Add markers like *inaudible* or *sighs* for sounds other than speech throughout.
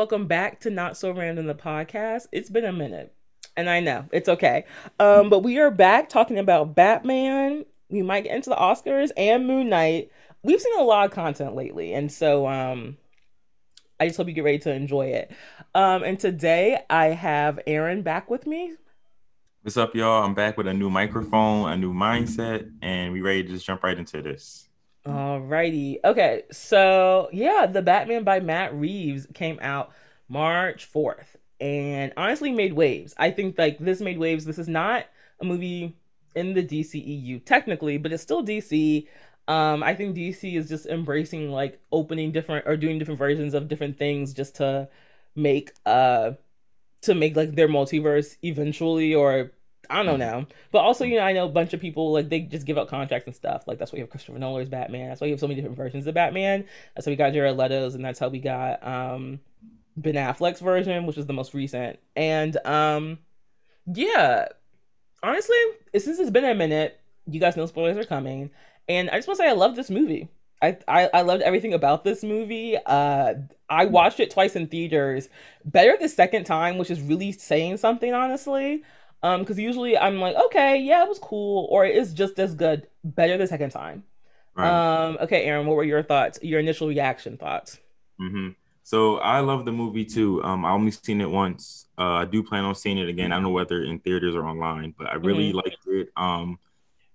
Welcome back to Not So Random the podcast. It's been a minute, and I know it's okay. Um, but we are back talking about Batman. We might get into the Oscars and Moon Knight. We've seen a lot of content lately, and so um, I just hope you get ready to enjoy it. Um, and today I have Aaron back with me. What's up, y'all? I'm back with a new microphone, a new mindset, and we ready to just jump right into this. Alrighty. Okay. So yeah, the Batman by Matt Reeves came out March 4th and honestly made waves. I think like this made waves. This is not a movie in the DCEU technically, but it's still DC. Um, I think DC is just embracing like opening different or doing different versions of different things just to make uh to make like their multiverse eventually or I don't know. now. But also, you know, I know a bunch of people like they just give out contracts and stuff. Like that's why you have Christopher Nolan's Batman. That's why you have so many different versions of Batman. That's how we got Jared Leto's, and that's how we got um Ben Affleck's version, which is the most recent. And um yeah, honestly, since it's been a minute, you guys know spoilers are coming, and I just want to say I love this movie. I, I, I loved everything about this movie. Uh, I watched it twice in theaters. Better the second time, which is really saying something, honestly. Um, because usually I'm like, okay, yeah, it was cool, or it's just as good, better the second time. Right. Um, okay, Aaron, what were your thoughts? Your initial reaction thoughts? Mm-hmm. So I love the movie too. Um, I only seen it once. Uh, I do plan on seeing it again. I don't know whether in theaters or online, but I really mm-hmm. liked it. Um,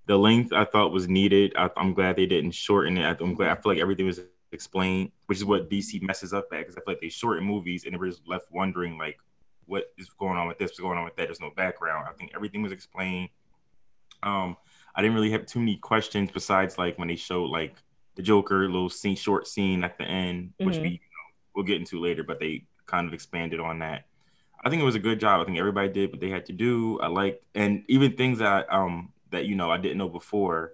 the length I thought was needed. I, am glad they didn't shorten it. I'm glad. I feel like everything was explained, which is what DC messes up at because I feel like they shorten movies and it was left wondering like what is going on with this, what's going on with that. There's no background. I think everything was explained. Um, I didn't really have too many questions besides like when they showed like the Joker little scene, short scene at the end, mm-hmm. which we you know, we'll get into later, but they kind of expanded on that. I think it was a good job. I think everybody did what they had to do. I liked, and even things that um that you know I didn't know before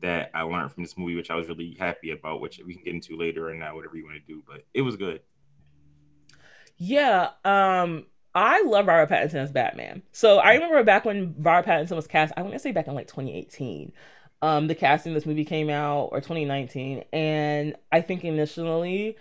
that I learned from this movie, which I was really happy about, which we can get into later and now whatever you want to do. But it was good. Yeah, um, I love Robert Pattinson as Batman. So I remember back when Robert Pattinson was cast, I want to say back in like 2018. Um, the casting of this movie came out or 2019, and I think initially,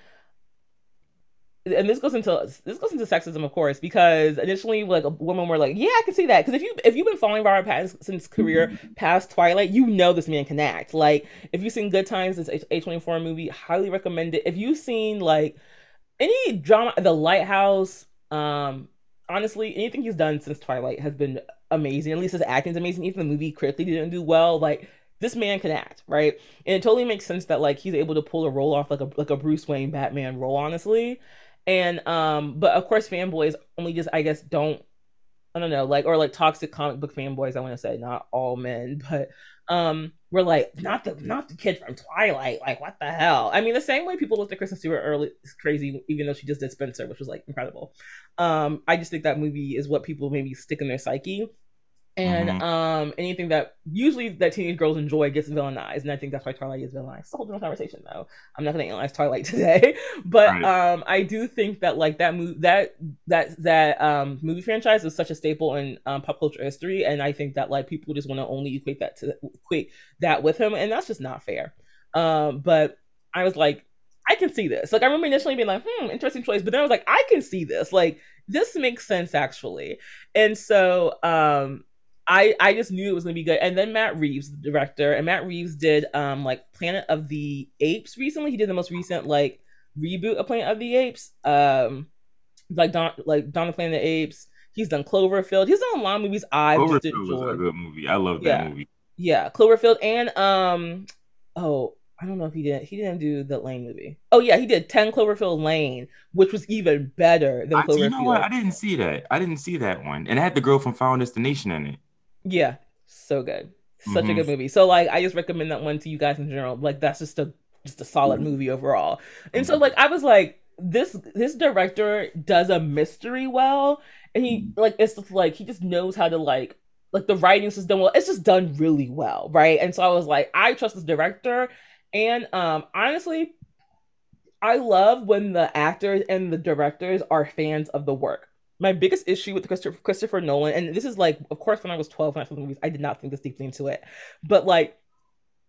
and this goes into this goes into sexism, of course, because initially, like women were like, "Yeah, I can see that." Because if you if you've been following Robert Pattinson's career past Twilight, you know this man can act. Like if you've seen Good Times, this A24 movie, highly recommend it. If you've seen like any drama, The Lighthouse, um, honestly, anything he's done since Twilight has been amazing. At least his acting's amazing. Even the movie critically didn't do well. Like this man can act, right? And it totally makes sense that like he's able to pull a role off like a like a Bruce Wayne Batman role, honestly. And um, but of course, fanboys only just I guess don't I don't know, like or like toxic comic book fanboys. I want to say not all men, *laughs* but um, we're like not the not the kid from Twilight. Like what the hell? I mean, the same way people looked at Kristen Stewart early is crazy, even though she just did Spencer, which was like incredible. Um, I just think that movie is what people maybe stick in their psyche and mm-hmm. um anything that usually that teenage girls enjoy gets villainized and i think that's why twilight is villainized it's a whole different conversation though i'm not going to analyze twilight *laughs* today but right. um i do think that like that movie that that that um movie franchise is such a staple in um, pop culture history and i think that like people just want to only equate that to equate that with him and that's just not fair um but i was like I can see this. Like I remember initially being like, hmm, interesting choice, but then I was like, I can see this. Like this makes sense actually. And so um I I just knew it was gonna be good. And then Matt Reeves, the director, and Matt Reeves did um like Planet of the Apes recently. He did the most recent like reboot of Planet of the Apes. Um like Don like Dawn of Planet of the Apes. He's done Cloverfield. He's done a lot of movies I Cloverfield just was a good movie. I love that yeah. movie. Yeah, Cloverfield and um oh I don't know if he did. He didn't do the Lane movie. Oh yeah, he did Ten Cloverfield Lane, which was even better than Cloverfield. You know what? I didn't see that. I didn't see that one, and it had the girl from Final Destination in it. Yeah, so good. Such mm-hmm. a good movie. So like I just recommend that one to you guys in general. Like that's just a just a solid mm-hmm. movie overall. And so like I was like this this director does a mystery well and he mm-hmm. like it's just like he just knows how to like like the writing is done well. It's just done really well, right? And so I was like I trust this director and um honestly I love when the actors and the directors are fans of the work my biggest issue with Christopher, Christopher Nolan, and this is like, of course, when I was 12 when I saw the movies, I did not think this deeply into it. But like,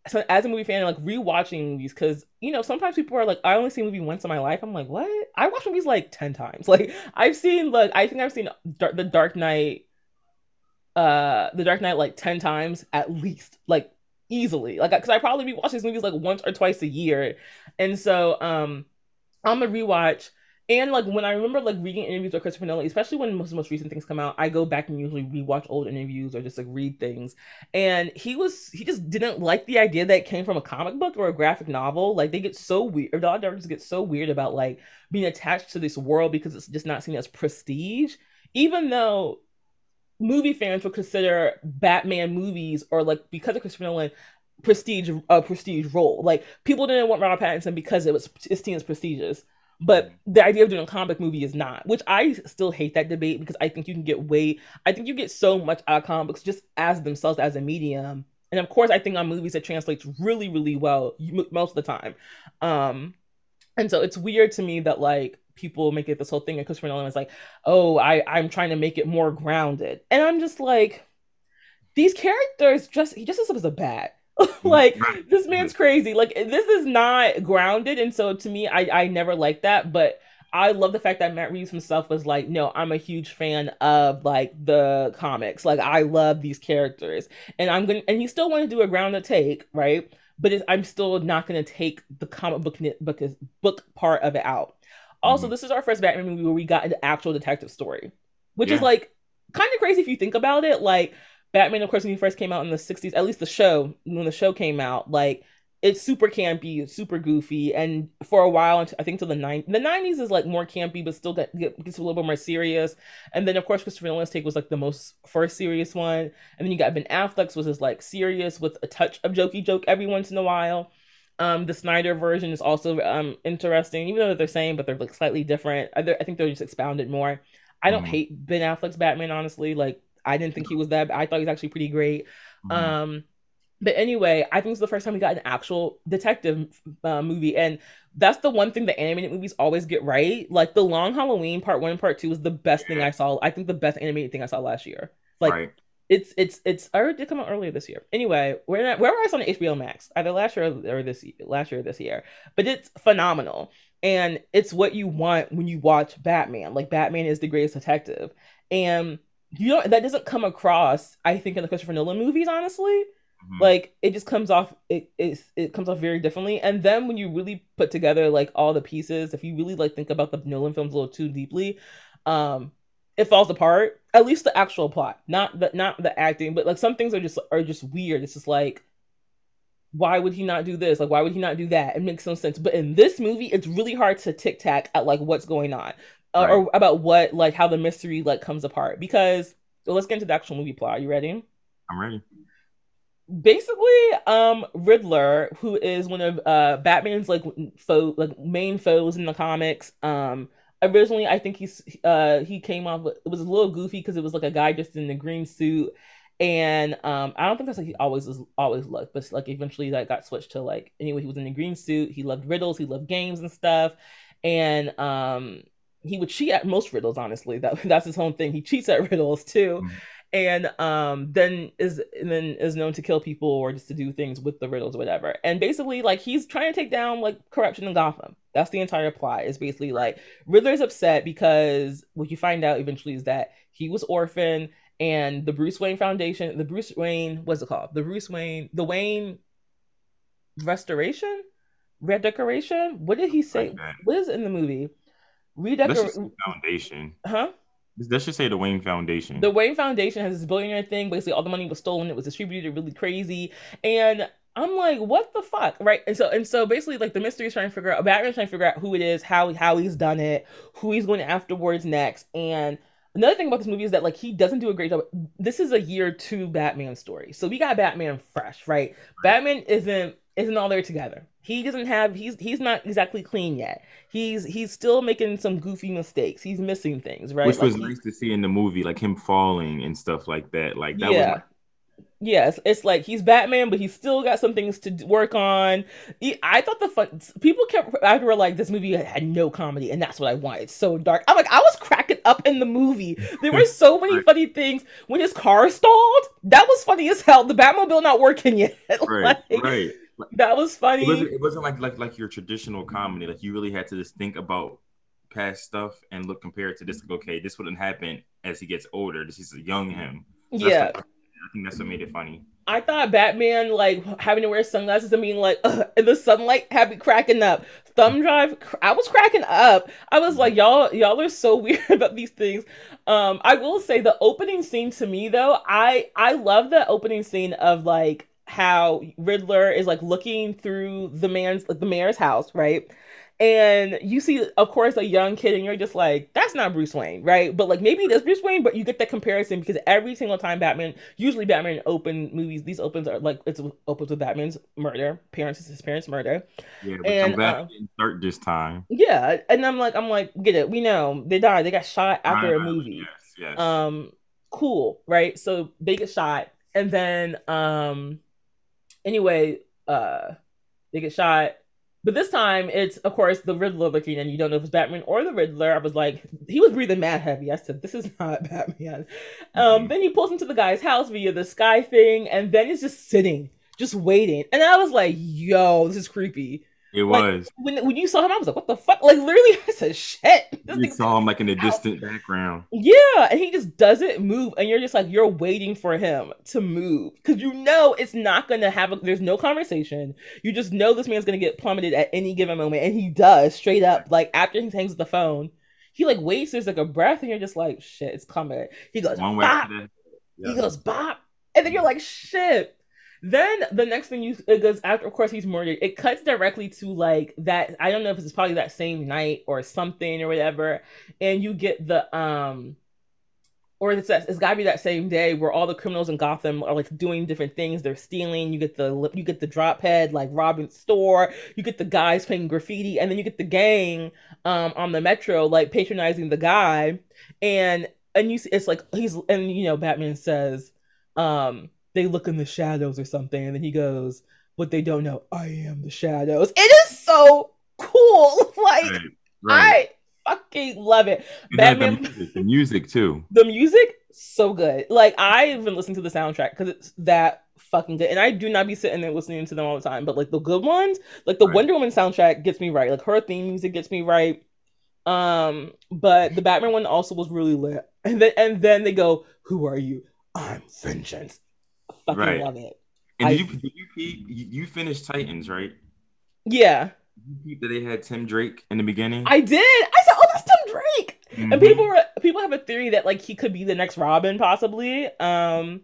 so as a movie fan, like rewatching movies, because you know sometimes people are like, I only see a movie once in my life. I'm like, what? I watch movies like ten times. *laughs* Like I've seen like I think I've seen Dark, the Dark Knight, uh, the Dark Knight like ten times at least, like easily. Like because I probably be watching these movies like once or twice a year, and so um, I'm a rewatch and like when I remember like reading interviews with Christopher Nolan, especially when most most recent things come out, I go back and usually rewatch old interviews or just like read things. And he was he just didn't like the idea that came from a comic book or a graphic novel. Like they get so weird, or the directors get so weird about like being attached to this world because it's just not seen as prestige. Even though movie fans would consider Batman movies or like because of Christopher Nolan prestige a prestige role. Like people didn't want Robert Pattinson because it was it's seen as prestigious. But mm-hmm. the idea of doing a comic movie is not, which I still hate that debate because I think you can get way, I think you get so much out of comics just as themselves as a medium. And of course, I think on movies it translates really, really well most of the time. Um, and so it's weird to me that like people make it this whole thing, and Christopher Nolan is like, "Oh, I I'm trying to make it more grounded," and I'm just like, these characters just he just as a bat. *laughs* like this man's crazy. Like this is not grounded, and so to me, I I never liked that. But I love the fact that Matt Reeves himself was like, no, I'm a huge fan of like the comics. Like I love these characters, and I'm gonna and he still want to do a grounded take, right? But I'm still not gonna take the comic book book book part of it out. Also, mm-hmm. this is our first Batman movie where we got an actual detective story, which yeah. is like kind of crazy if you think about it. Like Batman, of course, when he first came out in the 60s, at least the show, when the show came out, like it's super campy, super goofy, and for a while, I think to the 90s, the 90s is like more campy, but still get, get, gets a little bit more serious. And then, of course, Christopher Nolan's take was like the most first serious one. And then you got Ben Affleck's, was just like serious with a touch of jokey joke every once in a while. Um, the Snyder version is also um interesting, even though they're the same, but they're like slightly different. I, I think they're just expounded more. I don't mm. hate Ben Affleck's Batman, honestly. Like I didn't think he was that. I thought he was actually pretty great. Mm-hmm. Um, but anyway, I think it's the first time we got an actual detective uh, movie, and that's the one thing that animated movies always get right. Like the Long Halloween Part One and Part Two is the best thing I saw. I think the best animated thing I saw last year. Like right. it's it's it's or did come out earlier this year. Anyway, where where was on HBO Max either last year or this last year or this year, but it's phenomenal. And it's what you want when you watch Batman. Like Batman is the greatest detective, and you know that doesn't come across i think in the christopher nolan movies honestly mm-hmm. like it just comes off it, it it comes off very differently and then when you really put together like all the pieces if you really like think about the nolan films a little too deeply um it falls apart at least the actual plot not the not the acting but like some things are just are just weird it's just like why would he not do this? Like, why would he not do that? It makes no sense. But in this movie, it's really hard to tic tac at like what's going on right. or about what like how the mystery like comes apart because well, let's get into the actual movie plot. Are you ready? I'm ready. Basically, um, Riddler, who is one of uh Batman's like foe, like main foes in the comics, um, originally I think he's uh he came off it was a little goofy because it was like a guy just in the green suit and um I don't think that's like he always was always loved but like eventually that got switched to like anyway he was in the green suit he loved riddles he loved games and stuff and um he would cheat at most riddles honestly. That *laughs* that's his own thing. He cheats at riddles too. Mm-hmm. and um then is and then is known to kill people or just to do things with the riddles or whatever. And basically like he's trying to take down like corruption in gotham. That's the entire plot. Is basically like riddler's upset because what you find out eventually is that he was orphaned and the bruce wayne foundation the bruce wayne what's it called? The bruce wayne the wayne restoration? Redecoration? What did he say? Like what is in the movie redecorate foundation. Huh? Let's just say the Wayne Foundation. The Wayne Foundation has this billionaire thing. Basically, all the money was stolen. It was distributed really crazy, and I'm like, what the fuck, right? And so and so basically, like the mystery is trying to figure out. Batman's trying to figure out who it is, how how he's done it, who he's going afterwards next, and. Another thing about this movie is that like he doesn't do a great job. This is a year two Batman story, so we got Batman fresh, right? Batman isn't isn't all there together he doesn't have he's he's not exactly clean yet. He's he's still making some goofy mistakes. He's missing things, right? Which like was nice to see in the movie, like him falling and stuff like that. Like that yeah. was Yes, it's like he's Batman, but he's still got some things to work on. I thought the fun people kept after were like this movie had no comedy, and that's what I wanted. It's so dark. I'm like I was cracking up in the movie. There were so many right. funny things when his car stalled. That was funny as hell. The Batmobile not working yet. *laughs* Right, like, right. *laughs* That was funny. It wasn't, it wasn't like like like your traditional comedy. Like you really had to just think about past stuff and look compared to this. Like okay, this wouldn't happen as he gets older. This is a young him. So yeah. I think that's what made it funny. I thought Batman like having to wear sunglasses *laughs* and being like in the sunlight had me cracking up. Thumb drive, I was cracking up. I was like, y'all, y'all are so *laughs* weird about these things. Um, I will say the opening scene to me though, I I love the opening scene of like how Riddler is like looking through the man's like the mayor's house, right? and you see of course a young kid and you're just like that's not bruce wayne right? But like maybe it is bruce wayne but you get that comparison because every single time batman usually batman open movies these opens are like it's opens with batman's murder parents his parents murder. Yeah but and uh, start this time. Yeah and i'm like i'm like get it we know they died they got shot after right, a movie. yes, yes. um cool right? So they get shot and then um anyway uh they get shot but this time, it's of course the Riddler looking, and you don't know if it's Batman or the Riddler. I was like, he was breathing mad heavy. I said, "This is *laughs* not Batman." Um, mm-hmm. Um, then he pulls into the guy's house via the sky thing, and then he's just sitting, just waiting. And I was like, "Yo, this is creepy." It like, was when when you saw him, I was like, "What the fuck?" Like literally, *laughs* I said, "Shit." This you saw him like in the distant background. Yeah, and he just doesn't move, and you're just like you're waiting for him to move because you know it's not gonna have. A, there's no conversation. You just know this man's gonna get plummeted at any given moment, and he does straight up. Like after he hangs the phone, he like waits. There's like a breath, and you're just like, "Shit, it's coming." He goes, One "Bop." Yeah. He goes, "Bop," and then you're like, "Shit." Then the next thing you it goes after, of course, he's murdered. It cuts directly to like that. I don't know if it's probably that same night or something or whatever, and you get the um, or it's it's got to be that same day where all the criminals in Gotham are like doing different things. They're stealing. You get the you get the drop head like robbing store. You get the guys playing graffiti, and then you get the gang um on the metro like patronizing the guy, and and you see it's like he's and you know Batman says um they look in the shadows or something, and then he goes, "What they don't know, I am the shadows." It is so cool. *laughs* Like right, right. I fucking love it. And Batman, the music, the music too. *laughs* The music so good. Like I've been listening to the soundtrack because it's that fucking good. And I do not be sitting there listening to them all the time, but like the good ones, like the right. Wonder Woman soundtrack gets me right. Like her theme music gets me right. Um, but the Batman one also was really lit. And then and then they go, "Who are you? I'm vengeance." Fucking right. love it. And I, did you did you, you finished Titans, right? Yeah. You that they had Tim Drake in the beginning? I did. I said, "Oh, that's Tim Drake." Mm-hmm. And people were people have a theory that like he could be the next Robin, possibly. Um,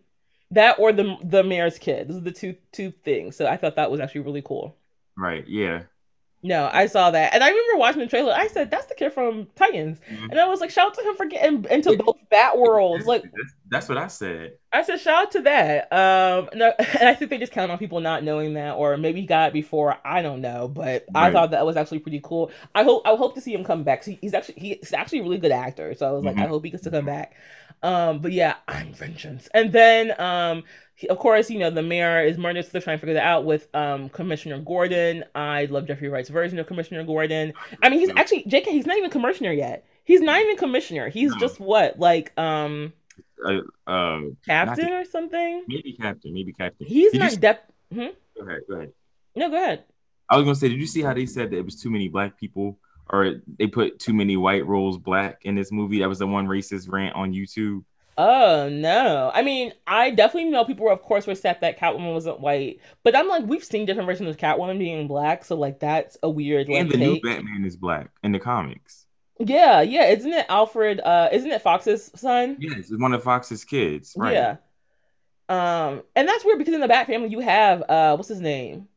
that or the the mayor's kid. Those are the two two things. So I thought that was actually really cool. Right. Yeah. No, I saw that, and I remember watching the trailer. I said, "That's the kid from Titans," mm-hmm. and I was like, "Shout out to him for getting into both Bat worlds." Like, that's, that's, what I said. I said, "Shout out to that." Um, no, *laughs* and I think they just count on people not knowing that, or maybe he got it before. I don't know, but right. I thought that was actually pretty cool. I hope I hope to see him come back. He, he's actually he's actually a really good actor, so I was like, mm-hmm. I hope he gets to come back. Um, but yeah, I'm vengeance, and then um, of course, you know, the mayor is murdered, so they're trying to figure that out with um, Commissioner Gordon. I love Jeffrey Wright's version of Commissioner Gordon. I mean, he's actually JK, he's not even commissioner yet. He's not even commissioner. He's no. just what, like um uh, uh captain or something? Maybe captain, maybe captain. He's did not dep hmm? Go ahead, go ahead. No, go ahead. I was gonna say, did you see how they said that it was too many black people or they put too many white roles black in this movie? That was the one racist rant on YouTube. Oh no! I mean, I definitely know people, were, of course, were set that Catwoman wasn't white, but I'm like, we've seen different versions of Catwoman being black, so like that's a weird. Like, and the take. new Batman is black in the comics. Yeah, yeah. Isn't it Alfred? Uh, isn't it Fox's son? Yes, it's one of Fox's kids. Right. Yeah. Um, and that's weird because in the Bat family you have uh, what's his name?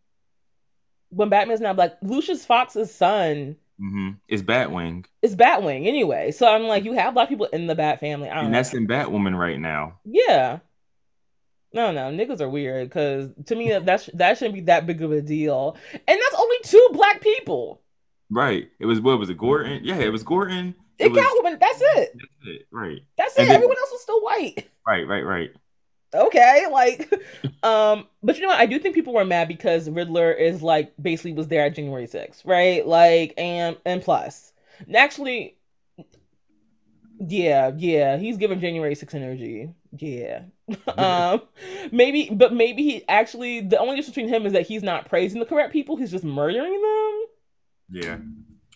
When Batman's not black, Lucius Fox's son Mm-hmm. It's Batwing. It's Batwing anyway. So I'm like, you have black people in the Bat family. I and know. that's in Batwoman right now. Yeah. No, no, niggas are weird because to me that that shouldn't be that big of a deal, and that's only two black people. Right. It was what was it? Gordon. Yeah, it was Gordon. It, it was, Catwoman. That's it. That's it. Right. That's and it. Then, Everyone else was still white. Right. Right. Right. Okay, like, um, but you know what? I do think people were mad because Riddler is like basically was there at January 6th, right? Like, and and plus, actually, yeah, yeah, he's giving January 6th energy. Yeah. *laughs* um, maybe, but maybe he actually the only difference between him is that he's not praising the correct people; he's just murdering them. Yeah.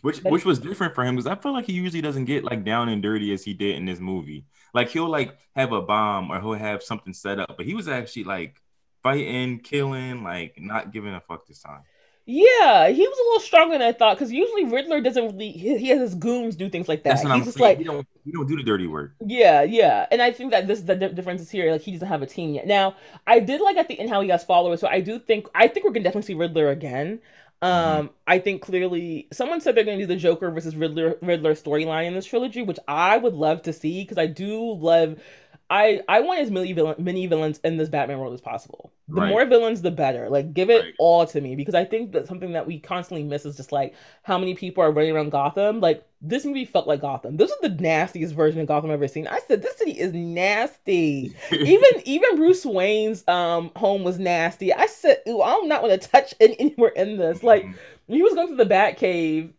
Which but which was different for him because I feel like he usually doesn't get like down and dirty as he did in this movie. Like he'll like have a bomb or he'll have something set up, but he was actually like fighting, killing, like not giving a fuck this time. Yeah, he was a little stronger than I thought because usually Riddler doesn't really. He, he, has his goons do things like that. That's what He's I'm just saying. like he don't don't do the dirty work. Yeah, yeah, and I think that this the difference is here. Like he doesn't have a team yet. Now I did like at the end how he has followers, so I do think I think we're gonna definitely see Riddler again. Um. I think clearly someone said they're going to do the Joker versus Riddler Riddler storyline in this trilogy, which I would love to see because I do love I I want as many villain, many villains in this Batman world as possible. The right. more villains, the better. Like, give it right. all to me because I think that something that we constantly miss is just like how many people are running around Gotham. Like, this movie felt like Gotham. This is the nastiest version of Gotham I've ever seen. I said this city is nasty. *laughs* even even Bruce Wayne's um home was nasty. I said, ooh, I'm not going to touch any, *laughs* anywhere in this. Like, mm-hmm. he was going to the Batcave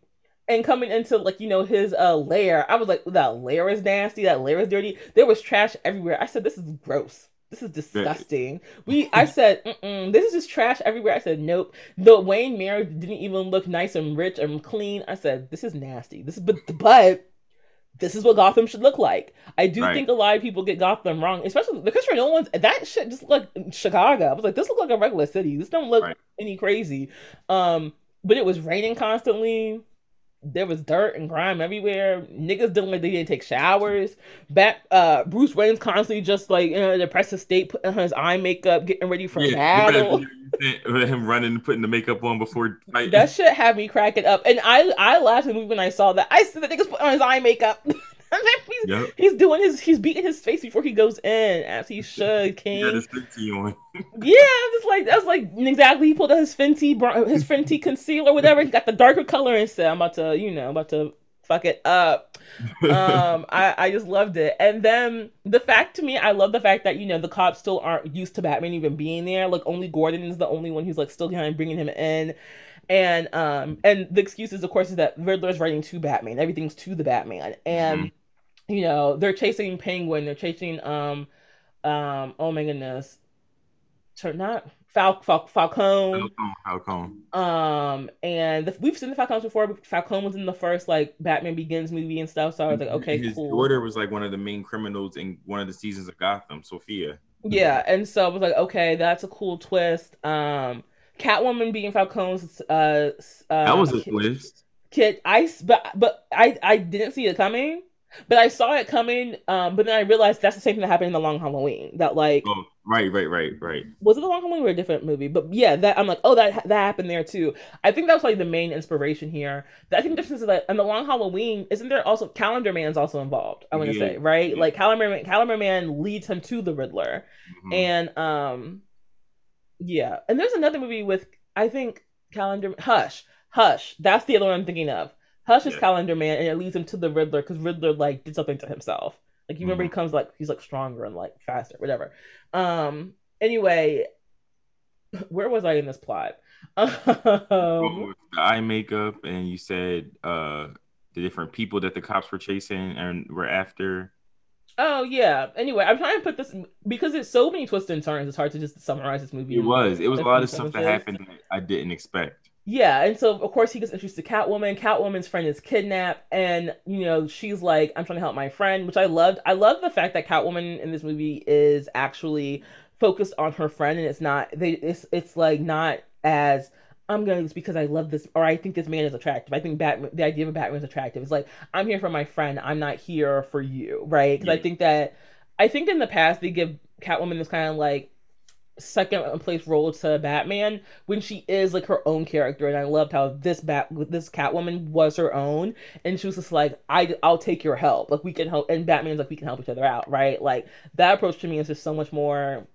and coming into like you know his uh lair, I was like, that lair is nasty. That lair is dirty. There was trash everywhere. I said, this is gross. This is disgusting. We, I said, this is just trash everywhere. I said, nope. The Wayne Manor didn't even look nice and rich and clean. I said, this is nasty. This is, but, but this is what Gotham should look like. I do right. think a lot of people get Gotham wrong, especially the Christopher ones. That shit just look like Chicago. I was like, this look like a regular city. This don't look right. any crazy. Um, but it was raining constantly there was dirt and grime everywhere. Niggas doing like they didn't take showers. Back, uh, Bruce Wayne's constantly just like in a depressive state, putting on his eye makeup, getting ready for yeah, battle. Him running, putting the makeup on before fighting. That shit had me cracking up, and I I laughed at the movie when I saw that. I said the niggas put on his eye makeup. *laughs* *laughs* he's, yep. he's doing his he's beating his face before he goes in as he *laughs* should king. yeah his fenty on. *laughs* Yeah just like that's like exactly he pulled out his fenty his fenty concealer whatever. He got the darker color and said i'm about to you know I'm about to fuck it up. Um i i just loved it. And then the fact to me i love the fact that you know the cops still aren't used to batman even being there. Like only gordon is the only one who's like still behind bringing him in. And um and the excuse is of course is that Riddler's writing to Batman. Everything's to the Batman. And mm-hmm you know, they're chasing Penguin, they're chasing um um oh my goodness. Not Fal- Fal- Falcone. Falcone. Um, and the, we've seen the Falcones before. Falcone was in the first like Batman Begins movie and stuff. So I was like, okay, his cool. daughter was like one of the main criminals in one of the seasons of Gotham, Sofia. Yeah, and so I was like, okay, that's a cool twist. Um, Catwoman being Falcone's uh, uh that was a twist. Kid, I but but I I didn't see it coming. But I saw it coming, um, but then I realized that's the same thing that happened in the Long Halloween. That like, oh, right, right, right, right. Was it the Long Halloween or a different movie? But yeah, that I'm like, oh, that that happened there too. I think that was like the main inspiration here. I think the difference is that in the Long Halloween, isn't there also Calendar Man's also involved? I want to yeah. say right, yeah. like Calendar Man, Calendar Man leads him to the Riddler, mm-hmm. and um, yeah, and there's another movie with I think Calendar Hush, Hush. That's the other one I'm thinking of Hush is yeah. Calendar Man, and it leads him to the Riddler because Riddler like did something to himself. Like you remember, mm-hmm. he comes like he's like stronger and like faster, whatever. Um. Anyway, *clears throat* where was I in this plot? *laughs* Um, the eye makeup, and you said uh the different people that the cops were chasing and were after. Oh yeah. Anyway, I'm trying to put this because it's so many twists and turns. It's hard to just summarize this movie. It was. It was a lot of stuff that happened that I didn't expect. Yeah, and so of course he gets introduced to Catwoman. Catwoman's friend is kidnapped, and you know she's like, "I'm trying to help my friend," which I loved. I love the fact that Catwoman in this movie is actually focused on her friend, and it's not they. It's it's like not as I'm gonna this because I love this or I think this man is attractive. I think Batman, the idea of a Batman is attractive. It's like I'm here for my friend. I'm not here for you, right? Because yeah. I think that I think in the past they give Catwoman this kind of like second place role to Batman when she is like her own character. And I loved how this bat this Catwoman was her own. And she was just like I I'll take your help. Like we can help. And Batman's like we can help each other out right? Like that approach to me is just so much more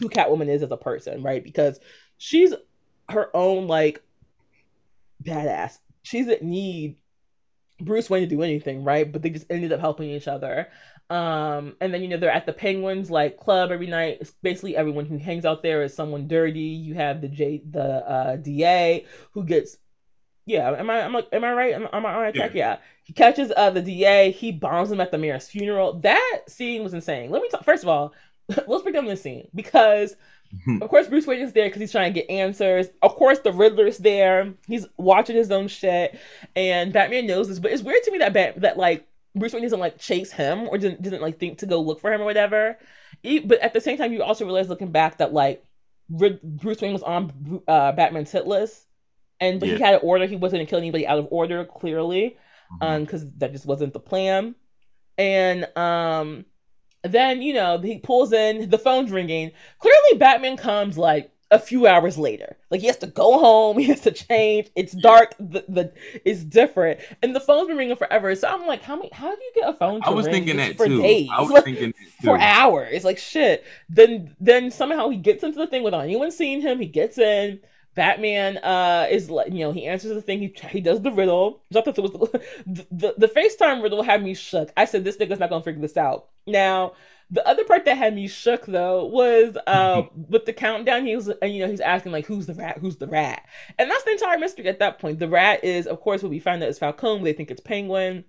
who Catwoman is as a person right? Because she's her own like badass. She doesn't need Bruce Wayne to do anything, right? But they just ended up helping each other. Um, and then you know they're at the Penguins like club every night. It's basically everyone who hangs out there is someone dirty. You have the J the uh, DA who gets yeah. Am I am like am I right? Am, am I on track? Yeah. yeah. He catches uh the DA. He bombs him at the mayor's funeral. That scene was insane. Let me talk. First of all, *laughs* let's break down this scene because *laughs* of course, Bruce Wayne is there because he's trying to get answers. Of course, the Riddler's there. He's watching his own shit, and Batman knows this. But it's weird to me that Bat- that like Bruce Wayne doesn't like chase him or doesn't, doesn't like think to go look for him or whatever. He, but at the same time, you also realize looking back that like Bruce Wayne was on uh, Batman's hit list, and but yeah. he had an order. He wasn't gonna kill anybody out of order, clearly, mm-hmm. um, because that just wasn't the plan. And um, then, you know, he pulls in, the phone's ringing. Clearly, Batman comes like a few hours later. Like he has to go home, *laughs* he has to change. It's dark, the, the it's different. And the phone's been ringing forever. So I'm like, how many how do you get a phone I was thinking that for too. days? I was *laughs* like, thinking for hours. Like shit. Then then somehow he gets into the thing without anyone seeing him. He gets in. Batman uh is like you know he answers the thing he he does the riddle. I thought was *laughs* the, the the FaceTime riddle had me shook. I said this nigga's not gonna figure this out. Now the other part that had me shook though was *laughs* uh with the countdown. He was and you know he's asking like who's the rat, who's the rat, and that's the entire mystery at that point. The rat is of course what we find out is Falcone. They think it's Penguin.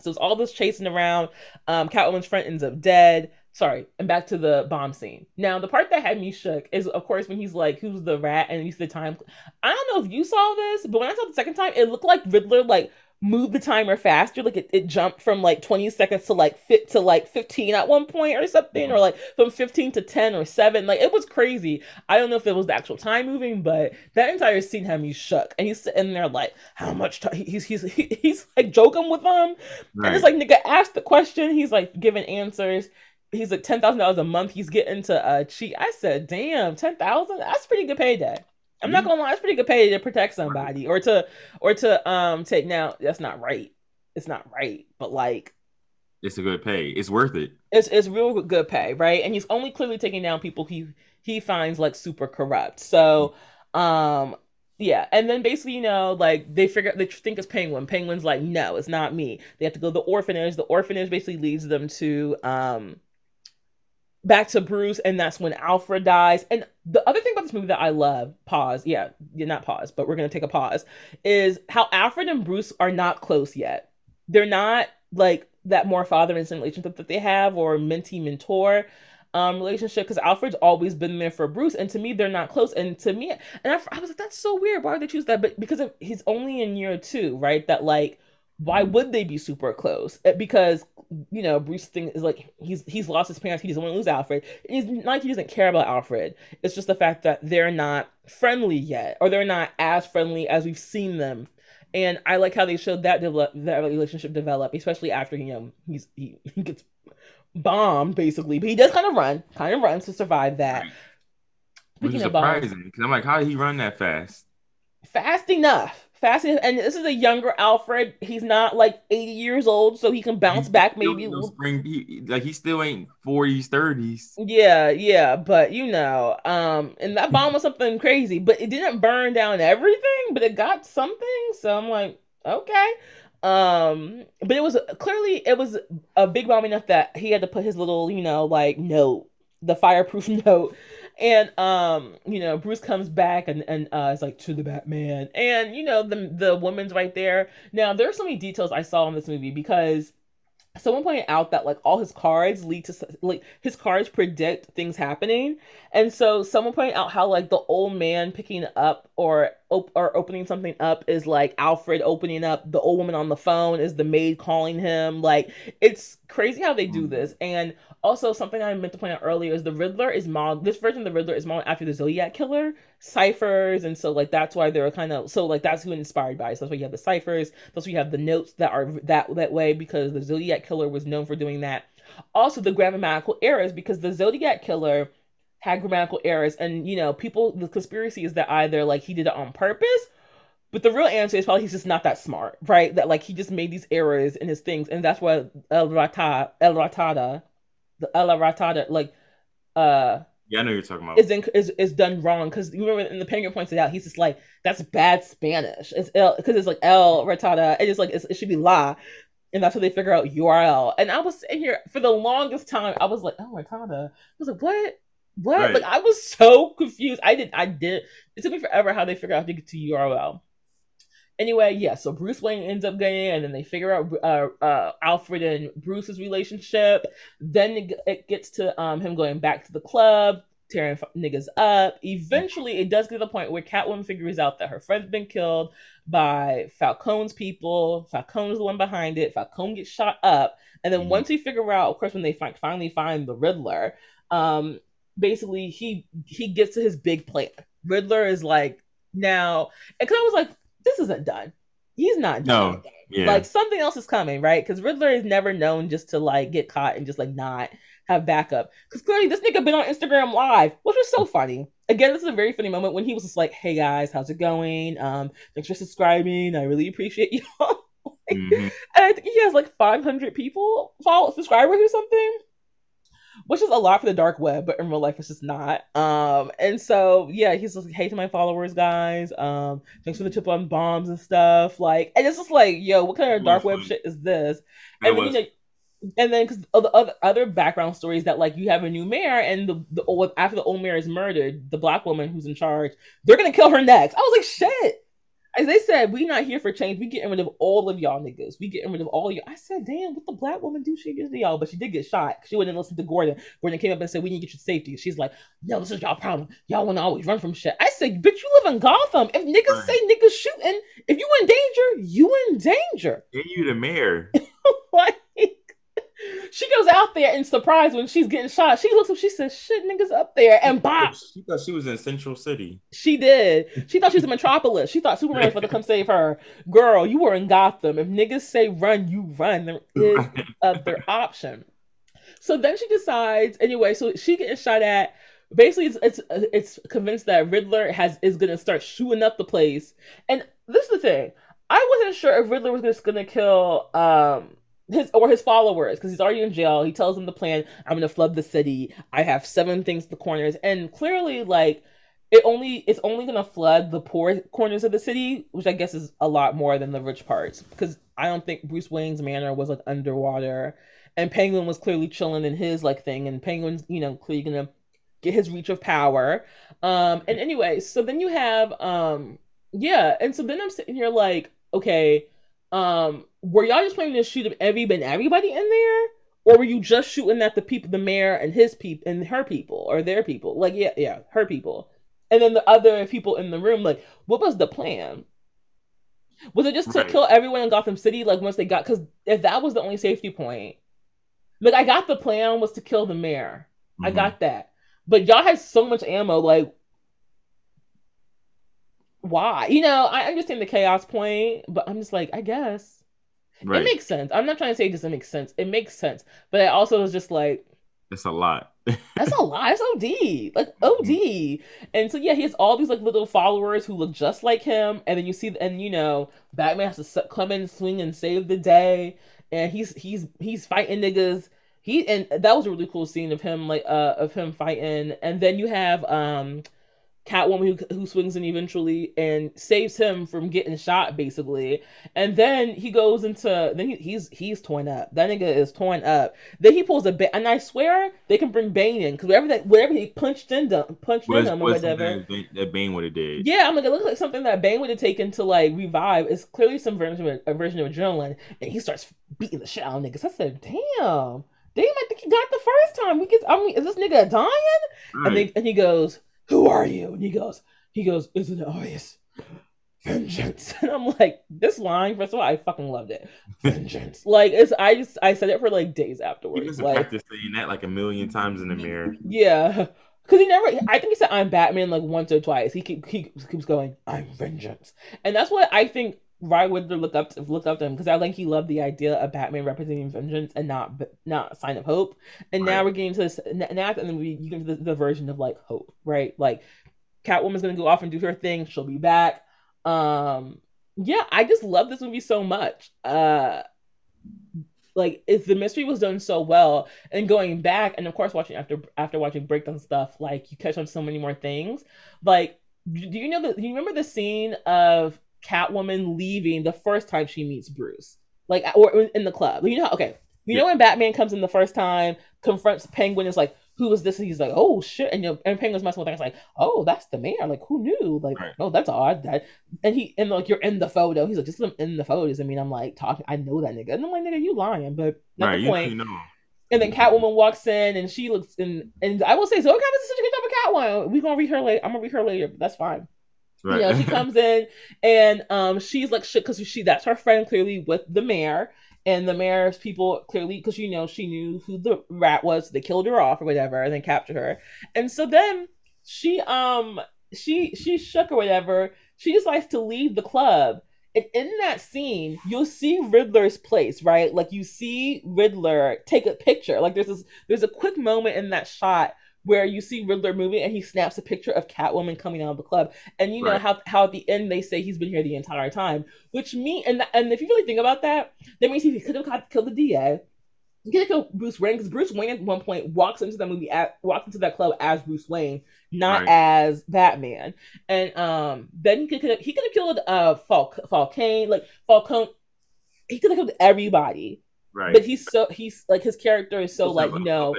So it's all this chasing around. Um, Catwoman's friend ends up dead. Sorry, and back to the bomb scene. Now, the part that had me shook is, of course, when he's like, "Who's the rat?" and he's the time. I don't know if you saw this, but when I saw it the second time, it looked like Riddler like move the timer faster. Like it, it jumped from like 20 seconds to like fit to like 15 at one point or something, or like from 15 to 10 or 7. Like it was crazy. I don't know if it was the actual time moving, but that entire scene had me shook. And he's sitting there like, how much time? He's, he's, *laughs* he's like joking with them. Right. And it's like, nigga, ask the question. He's like giving answers. He's like $10,000 a month. He's getting to uh, cheat. I said, damn, 10000 That's pretty good payday. I'm not gonna lie, it's pretty good pay to protect somebody or to or to um take now that's not right. It's not right, but like it's a good pay. It's worth it. It's it's real good pay, right? And he's only clearly taking down people he he finds like super corrupt. So um yeah, and then basically, you know, like they figure they think it's Penguin. Penguin's like, no, it's not me. They have to go to the orphanage. The orphanage basically leads them to um back to Bruce, and that's when Alfred dies. And the other thing about this movie that I love, pause, yeah, not pause, but we're gonna take a pause, is how Alfred and Bruce are not close yet. They're not like that more father and son relationship that they have, or mentee mentor um relationship because Alfred's always been there for Bruce, and to me they're not close. And to me, and I, I was like, that's so weird. Why would they choose that? But because of, he's only in year two, right? That like why would they be super close? Eh, because you know Bruce thing is like he's he's lost his parents. He doesn't want to lose Alfred. He's like he doesn't care about Alfred. It's just the fact that they're not friendly yet, or they're not as friendly as we've seen them. And I like how they showed that develop that relationship develop, especially after you know he's he, *laughs* he gets bombed basically, but he does kind of run, kind of runs to survive that. Which is surprising because I'm like, how did he run that fast? Fast enough fascinating. And this is a younger Alfred. He's not like 80 years old, so he can bounce he's back maybe. Spring, he, like he still ain't 40s, 30s. Yeah, yeah, but you know, um, and that bomb was something crazy, but it didn't burn down everything, but it got something. So I'm like, okay. Um, but it was clearly it was a big bomb enough that he had to put his little, you know, like note, the fireproof *laughs* note and um you know bruce comes back and and uh it's like to the batman. And you know the the woman's right there. Now there are so many details i saw in this movie because someone pointed out that like all his cards lead to like his cards predict things happening. And so someone pointed out how like the old man picking up or op- or opening something up is like alfred opening up. The old woman on the phone is the maid calling him. Like it's crazy how they do mm. this. And also, something I meant to point out earlier is the Riddler is modeled. This version of the Riddler is modeled after the Zodiac killer ciphers, and so like that's why they're kind of so like that's who inspired by. So that's why you have the ciphers. That's why you have the notes that are that that way because the Zodiac killer was known for doing that. Also, the grammatical errors because the Zodiac killer had grammatical errors, and you know people. The conspiracy is that either like he did it on purpose but the real answer is probably he's just not that smart, right? That like he just made these errors in his things, and that's why El Rata El Ratada the Ella Ratada, like uh Yeah, I know you're talking about. Is in, is, is done wrong because you remember, and the Penguin points it out. He's just like, "That's bad Spanish." It's L because it's like L retada. It's just like it should be la, and that's how they figure out URL. And I was sitting here for the longest time. I was like, "Oh, retada." I was like, "What? What?" Right. Like I was so confused. I did. I did. It took me forever how they figure out how to get to URL. Anyway, yeah, so Bruce Wayne ends up getting, and then they figure out uh, uh, Alfred and Bruce's relationship. Then it, it gets to um, him going back to the club, tearing niggas up. Eventually, it does get to the point where Catwoman figures out that her friend's been killed by Falcone's people. Falcone's the one behind it. Falcone gets shot up, and then mm-hmm. once we figure out, of course, when they find, finally find the Riddler, um, basically he he gets to his big plan. Riddler is like now, because I was like, this isn't done. He's not done. No. Yeah. Like something else is coming, right? Because Riddler is never known just to like get caught and just like not have backup. Because clearly this nigga been on Instagram live, which was so funny. Again, this is a very funny moment when he was just like, "Hey guys, how's it going? Um, thanks for subscribing. I really appreciate *laughs* y'all." like, mm-hmm. And I think he has like 500 people follow subscribers or something which is a lot for the dark web, but in real life it's just not. Um, and so yeah, he's like, hey to my followers, guys. Um, thanks for the tip on bombs and stuff. Like, and it's just like, yo, what kind of dark web shit is this? And then, you know, and then because the other other background stories that like you have a new mayor and the, the after the old mayor is murdered, the black woman who's in charge, they're gonna kill her next. I was like, shit as they said, we not here for change. We getting rid of all of y'all niggas. We getting rid of all of y'all. I said, damn, what the black woman do she get to y'all? But she did get shot. She wouldn't listen to Gordon. Gordon came up and said, we need to get you safety. She's like, no, this is y'all problem. Y'all want to always run from shit. I said, bitch, you live in Gotham. If niggas right. say niggas shooting, if you in danger, you in danger. And you the mayor. *laughs* like, she goes out there in surprise when she's getting shot. She looks up, she says, shit, niggas up there. And bop. She thought she was in Central City. She did. She thought she was in Metropolis. She thought Superman was going to come *laughs* save her. Girl, you were in Gotham. If niggas say run, you run. There is *laughs* other option. So then she decides, anyway, so she getting shot at. Basically, it's it's it's convinced that Riddler has is gonna start shooting up the place. And this is the thing. I wasn't sure if Riddler was just gonna kill um his or his followers because he's already in jail. He tells them the plan. I'm gonna flood the city. I have seven things the corners, and clearly, like it only it's only gonna flood the poor corners of the city, which I guess is a lot more than the rich parts. Because I don't think Bruce Wayne's manor was like underwater, and Penguin was clearly chilling in his like thing, and Penguin's you know clearly gonna get his reach of power. Um, and anyway, so then you have um, yeah, and so then I'm sitting here like, okay um, were y'all just planning to shoot at everybody, everybody in there, or were you just shooting at the people, the mayor and his people and her people or their people? Like, yeah, yeah, her people, and then the other people in the room. Like, what was the plan? Was it just to right. kill everyone in Gotham City? Like once they got, because if that was the only safety point, like I got the plan was to kill the mayor. Mm-hmm. I got that, but y'all had so much ammo. Like, why? You know, I understand the chaos point, but I'm just like, I guess right. it makes sense. I'm not trying to say it doesn't make sense. It makes sense, but it also is just like it's a lot. that's a lot. It's OD, like OD. *laughs* Mm-hmm. And so yeah, he has all these like little followers who look just like him, and then you see, and you know, Batman has to come in, swing, and save the day, and he's he's he's fighting niggas. He and that was a really cool scene of him like uh of him fighting, and then you have um Catwoman who, who swings in eventually and saves him from getting shot basically. And then he goes into then he, he's he's torn up. That nigga is torn up. Then he pulls a bit and I swear they can bring Bane in because whatever that whatever he punched in them punched was, in him or whatever. That Bane would have did. Yeah, I'm like it looks like something that Bane would have taken to like revive. It's clearly some version of a, version of adrenaline, and he starts beating the shit out of niggas. I said, damn. Damn, I think he got the first time. We get, I mean, is this nigga dying? Right. And, they, and he goes, who are you? And he goes, he goes, isn't it obvious? *laughs* Vengeance. *laughs* And I'm like, this line, first of all, I fucking loved it. *laughs* Vengeance. like it's I just I said it for like days afterwards. He like practice saying that like a million times in the mirror. Yeah. Cause he never I think he said I'm Batman like once or twice. He keep he keeps going, I'm vengeance. And that's what I think why would they look up to look up to him because I think he loved the idea of Batman representing vengeance and not not sign of hope. And right. now we're getting to this now, and then we you get the, the version of like hope, right? Like Catwoman's gonna go off and do her thing. She'll be back. Um, yeah, I just love this movie so much. Uh, like if the mystery was done so well and going back and of course watching after after watching breakdown stuff like you catch on so many more things like do you know that do you remember the scene of catwoman leaving the first time she meets bruce like or in the club you know okay you yeah. know when batman comes in the first time confronts penguin is like who is this? And he's like, oh shit. And you know, and Penguin's messing with things like, oh, that's the mayor. Like, who knew? Like, right. oh, that's odd. That and he and like you're in the photo. He's like, just in the photos. I mean, I'm like talking. I know that nigga. And I'm like, nigga, you lying, but not right, the point. You know. And then Catwoman walks in and she looks and and I will say, so okay, this is such a good job of Catwoman. We gonna read her later. I'm gonna read her later, but that's fine. Right. You know, she *laughs* comes in and um she's like shit because she that's her friend clearly with the mayor. And the mayor's people clearly because you know she knew who the rat was. They killed her off or whatever and then captured her. And so then she um she she shook or whatever. She decides to leave the club. And in that scene you'll see riddler's place right? Like you see riddler take a picture. Like there's this there's a quick moment in that shot where you see Riddler moving and he snaps a picture of Catwoman coming out of the club. And you know how how at the end they say he's been here the entire time, which me and and if you really think about that, that means he could have killed the DA. He could have killed Bruce Wayne because Bruce Wayne at one point walks into that movie at walks into that club as Bruce Wayne, not right. as Batman. And um then he could he could have killed uh Fal- Falcone like Falcone. He could have killed everybody. Right. But he's so he's like his character is so like no.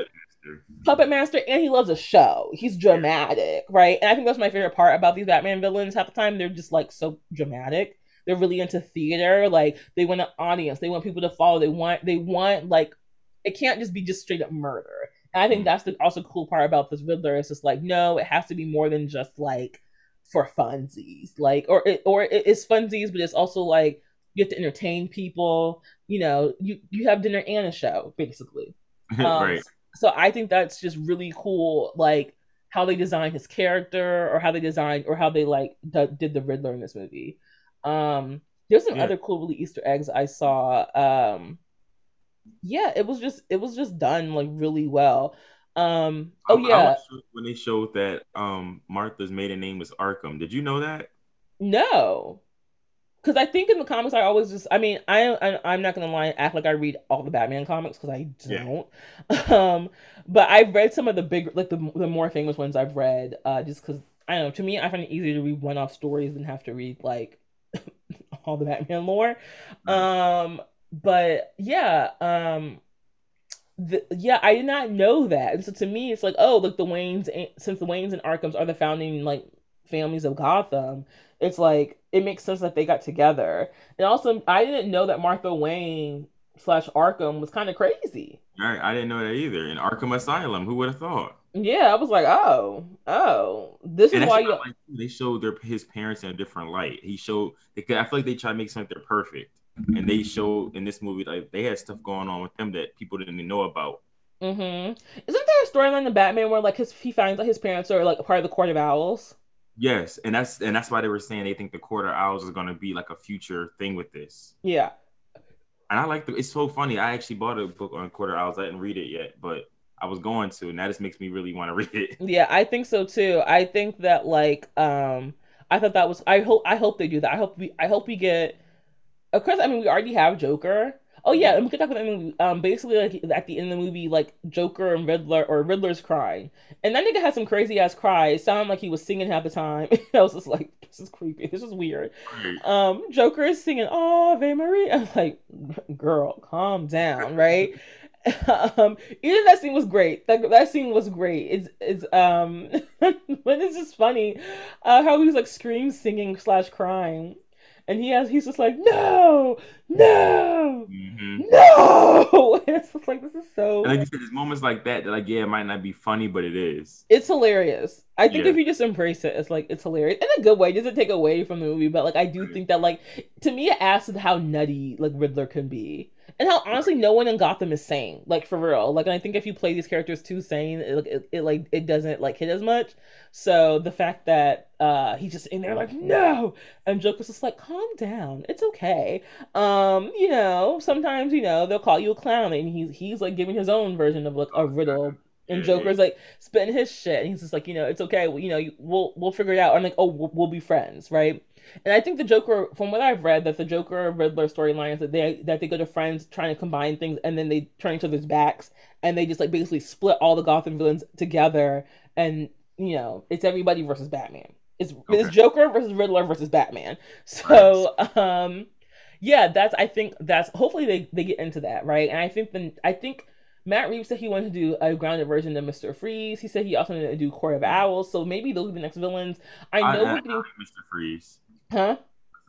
Puppet Master, and he loves a show. He's dramatic, right? And I think that's my favorite part about these Batman villains. Half the time, they're just like so dramatic. They're really into theater. Like they want an audience. They want people to follow. They want they want like it can't just be just straight up murder. And I think mm. that's the also cool part about this Riddler. It's just like no, it has to be more than just like for funsies, like or it, or it's funsies, but it's also like you have to entertain people. You know, you you have dinner and a show basically. *laughs* Um, right so I think that's just really cool, like how they designed his character, or how they designed, or how they like d- did the Riddler in this movie. Um, there's some yeah. other cool really Easter eggs I saw. Um, yeah, it was just it was just done like really well. Um, oh yeah, when they showed that um Martha's maiden name was Arkham, did you know that? No because I think in the comics I always just I mean I, I am not gonna lie act like I read all the Batman comics because I don't, yeah. *laughs* um, but I've read some of the big like the the more famous ones I've read uh just because I don't know to me I find it easier to read one off stories than have to read like *laughs* all the Batman lore, um, but yeah um. The, yeah, I did not know that, and so to me, it's like, oh, look, the Waynes, since the Waynes and Arkhams are the founding like families of Gotham, it's like it makes sense that they got together. And also, I didn't know that Martha Wayne slash Arkham was kind of crazy. Right, I didn't know that either. In Arkham Asylum, who would have thought? Yeah, I was like, oh, oh, this and is why you. Like, they showed their his parents in a different light. He showed I feel like they try to make something they're perfect, and they showed in this movie like they had stuff going on with them that people didn't know about. Mm-hmm. Isn't there a storyline in Batman where like his he finds that his parents are like part of the Court of Owls? Yes, and that's and that's why they were saying they think the Court of Owls is going to be like a future thing with this. Yeah. And I like the. It's so funny. I actually bought a book on Court of Owls. I didn't read it yet, but I was going to, and that just makes me really want to *laughs* read it. Yeah, I think so too. I think that like um I thought that was I hope I hope they do that. I hope we I hope we get of course I mean we already have Joker. Oh yeah, and we could talk about the movie. Um, basically, like at the end of the movie, like Joker and Riddler or Riddler's crying, and that nigga had some crazy ass cries. Sounded like he was singing half the time. *laughs* I was just like, this is creepy. This is weird. Um, Joker is singing Ave Maria. *laughs* I'm like, girl, calm down, right? *laughs* um, even that scene was great. That that scene was great. It's it's um, but it's just funny, uh, how he was like scream singing slash crying and he has he's just like no no mm-hmm. no. *laughs* And it's just like this is so and like you said there's moments like that that like yeah it might not be funny but it is. It's hilarious. I think yeah. if you just embrace it it's like it's hilarious. In a good way it doesn't take away from the movie but like i do think that like to me it adds to how nutty like riddler can be and how honestly no one in Gotham is sane, like for real. Like, I think if you play these characters too sane, it, it, it, like it doesn't like hit as much. So the fact that uh he's just in there like no, and Joker's just like calm down, it's okay. Um, you know, sometimes you know they'll call you a clown, and he's he's like giving his own version of like a riddle and Joker's like spitting his shit, and he's just like, you know, it's okay, you know, we'll we'll figure it out. I'm like, oh, we'll, we'll be friends, right? And I think the Joker, from what I've read, that the Joker Riddler storyline is that they that they go to friends trying to combine things, and then they turn each other's backs, and they just like basically split all the Gotham villains together, and you know, it's everybody versus Batman. It's okay. it's Joker versus Riddler versus Batman. *laughs* So, nice. um, yeah, that's I think that's hopefully they they get into that right, and I think then I think Matt Reeves said he wanted to do a grounded version of Mister Freeze. He said he also wanted to do Court of Owls. So maybe those are the next villains. I know I, we're getting I like Mister Freeze. Huh?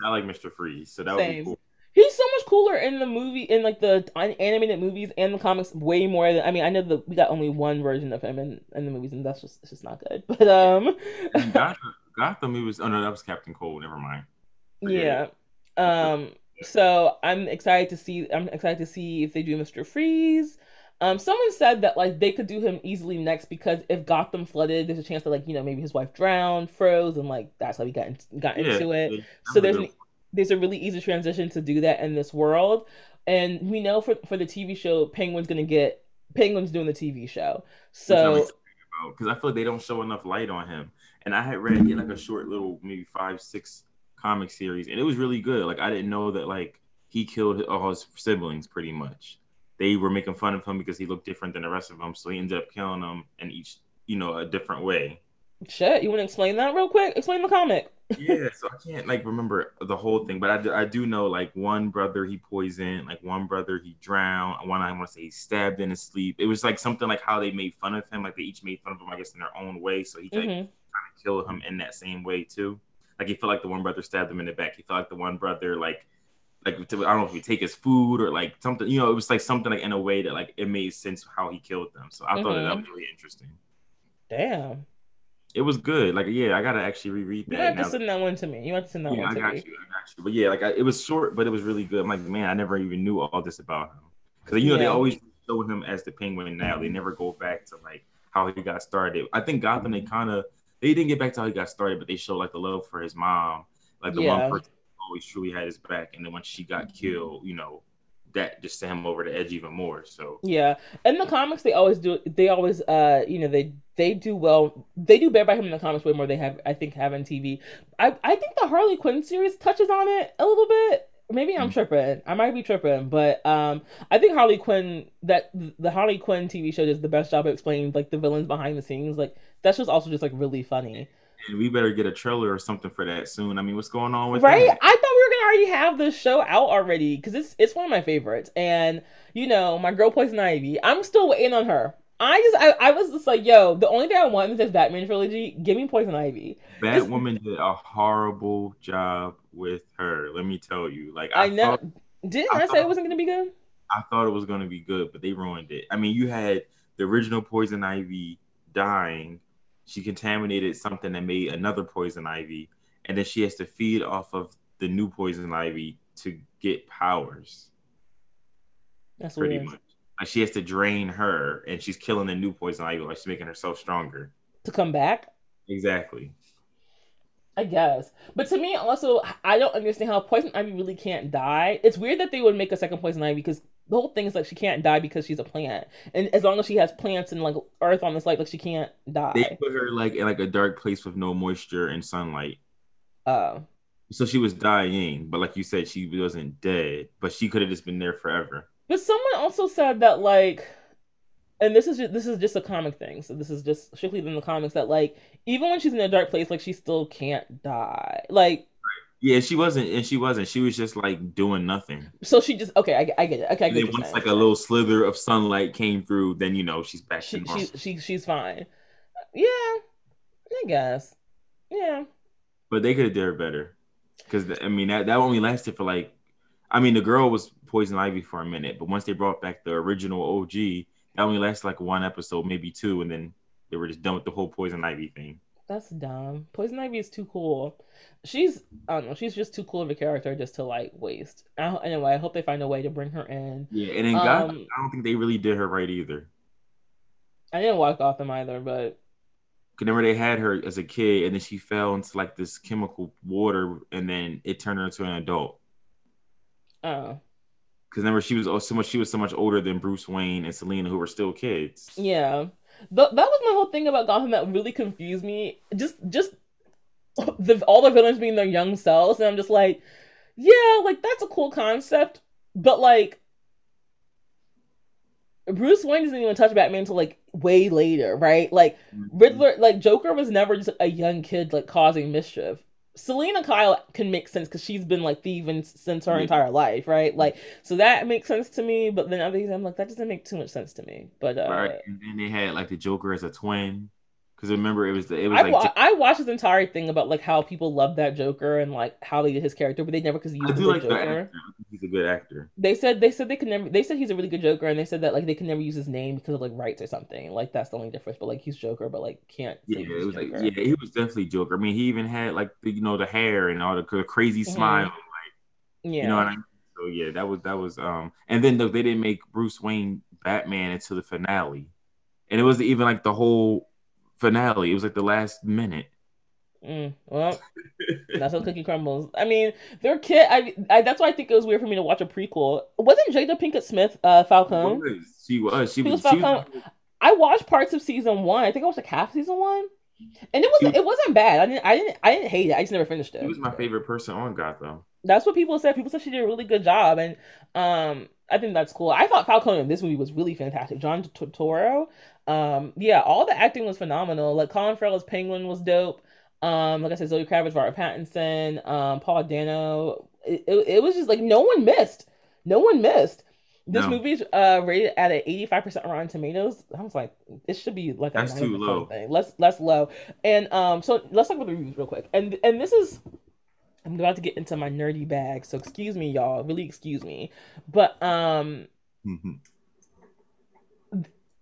I like Mister Freeze, so that Same. would be cool. He's so much cooler in the movie, in like the animated movies and the comics, way more than. I mean, I know that we got only one version of him in, in the movies, and that's just it's just not good. *laughs* But um, Gotham, Gotham, it was oh no, that was Captain Cold. Never mind. yeah. Um. So I'm excited to see. I'm excited to see if they do Mister Freeze. Um, someone said that like they could do him easily next because if Gotham flooded, there's a chance that like you know maybe his wife drowned, froze, and like that's how he got in, got yeah, into it. Yeah, so there's an, there's a really easy transition to do that in this world, and we know for for the TV show, Penguin's gonna get Penguin's doing the TV show. So because I feel like they don't show enough light on him, and I had read like a short little maybe five six comic series, and it was really good. Like I didn't know that like he killed all his siblings pretty much they were making fun of him because he looked different than the rest of them. So he ended up killing them in each, you know, a different way. Shit, you want to explain that real quick? Explain the comic. *laughs* yeah, so I can't like remember the whole thing, but I do, I do know like one brother he poisoned, like one brother he drowned, one I want to say he stabbed in his sleep. It was like something like how they made fun of him, like they each made fun of him, I guess, in their own way. So he mm-hmm. like trying to kill him in that same way too. Like he felt like the one brother stabbed him in the back. He felt like the one brother like like to, I don't know if we take his food or like something, you know, it was like something like in a way that like it made sense how he killed them. So I mm-hmm. thought that, that was really interesting. Damn. It was good. Like yeah, I gotta actually reread that. You have to send that one to me. You have to send that yeah, one to I got me. you. I got you. But yeah, like I, it was short, but it was really good. I'm like, man, I never even knew all this about him because you know yeah. they always show him as the Penguin. Now they never go back to like how he got started. I think Gotham they kind of they didn't get back to how he got started, but they show like the love for his mom, like the yeah. one person always truly had his back, and then once she got killed, you know, that just sent him over the edge even more. So yeah, in the comics, they always do. They always, uh, you know, they they do well. They do better by him in the comics way more. They have, I think, have on TV. I I think the Harley Quinn series touches on it a little bit. Maybe I'm mm-hmm. tripping. I might be tripping, but um, I think Harley Quinn that the Harley Quinn TV show does the best job of explaining like the villains behind the scenes. Like that's just also just like really funny and we better get a trailer or something for that soon. I mean, what's going on with right? That? I already have the show out already because it's it's one of my favorites, and you know, my girl Poison Ivy. I'm still waiting on her. I just I, I was just like, yo, the only thing I want is this Batman trilogy, give me Poison Ivy. Batwoman did a horrible job with her. Let me tell you, like I, I know. Thought, Didn't I, I say it wasn't gonna be good? I thought it was gonna be good, but they ruined it. I mean, you had the original Poison Ivy dying she contaminated something that made another poison ivy, and then she has to feed off of the new poison ivy to get powers. That's pretty weird. much. Like she has to drain her, and she's killing the new poison ivy. Like she's making herself stronger to come back. Exactly. I guess. But to me, also, I don't understand how Poison Ivy really can't die. It's weird that they would make a second Poison Ivy because the whole thing is like she can't die because she's a plant, and as long as she has plants and like earth on this light, like she can't die. They put her like in like a dark place with no moisture and sunlight. Oh. So she was dying, but like you said, she wasn't dead. But she could have just been there forever. But someone also said that like, and this is just, this is just a comic thing. So this is just strictly in the comics that like even when she's in a dark place, like she still can't die. Like yeah, she wasn't, and she wasn't. She was just like doing nothing. So she just okay. I, I get it. Okay, I get then once like a little slither of sunlight came through, then you know she's back. She, she, she she's fine. Yeah, I guess. Yeah. But they could have her better, because I mean that that only lasted for like, I mean the girl was poison ivy for a minute, but once they brought back the original OG, that only lasted like one episode, maybe two, and then they were just done with the whole poison ivy thing. That's dumb. Poison Ivy is too cool. She's I don't know. She's just too cool of a character just to like waste. I, anyway, I hope they find a way to bring her in. Yeah, and then um, God, I don't think they really did her right either. I didn't watch Gotham either, but remember they had her as a kid, and then she fell into like this chemical water, and then it turned her into an adult. Oh. Because remember she was oh, so much. She was so much older than Bruce Wayne and Selina who were still kids. Yeah. the, that was my whole thing about Gotham that really confused me. Just just the all the villains being their young selves, and I'm just like, yeah, like that's a cool concept, but like Bruce Wayne doesn't even touch Batman until like way later, right? Like mm-hmm. Riddler, like Joker was never just a young kid like causing mischief. Selina Kyle can make sense because she's been like thieving since her entire life, right? Like, so that makes sense to me. But then other things, I'm like, that doesn't make too much sense to me. But uh, right, and then they had like the Joker as a twin. Because remember, it was the, it was I, like wa- I watched this entire thing about like how people love that Joker and like how they did his character, but they never because I do like Joker. He's a good actor. They said they said they could never. They said he's a really good Joker, and they said that like they can never use his name because of like rights or something. Like that's the only difference. But like he's Joker, but like can't. Yeah, it was Joker. like yeah, he was definitely Joker. I mean, he even had like the, you know the hair and all the, the crazy mm-hmm. smile. Like, yeah, you know what I mean. So yeah, that was that was um, and then they didn't make Bruce Wayne Batman until the finale, and it wasn't even like the whole finale. It was like the last minute. Mm, well, that's how cookie crumbles. I mean, their kid. I, I, that's why I think it was weird for me to watch a prequel. Wasn't Jada Pinkett Smith uh, Falcone? Was. She was. She, she was Falcone. She was... I watched parts of season one. I think I watched like half season one, and it wasn't. It wasn't bad. I didn't. I didn't. I didn't hate it. I just never finished it. She was my favorite person on Gotham. That's what people said. People said she did a really good job, and um, I think that's cool. I thought Falcone in this movie was really fantastic. John Turturro, um, yeah, all the acting was phenomenal. Like Colin Farrell's Penguin was dope. Um, like I said, Zoe Kravitz, Robert Pattinson, um, Paul Dano. It, it, it, was just like no one missed. No one missed. This no. movie's uh rated at an eighty five percent Rotten Tomatoes. I was like, it should be like that's too low. Thing. Less less low. And um, so let's talk about the reviews real quick. And and this is I'm about to get into my nerdy bag, so excuse me, y'all. Really excuse me. But um mm-hmm.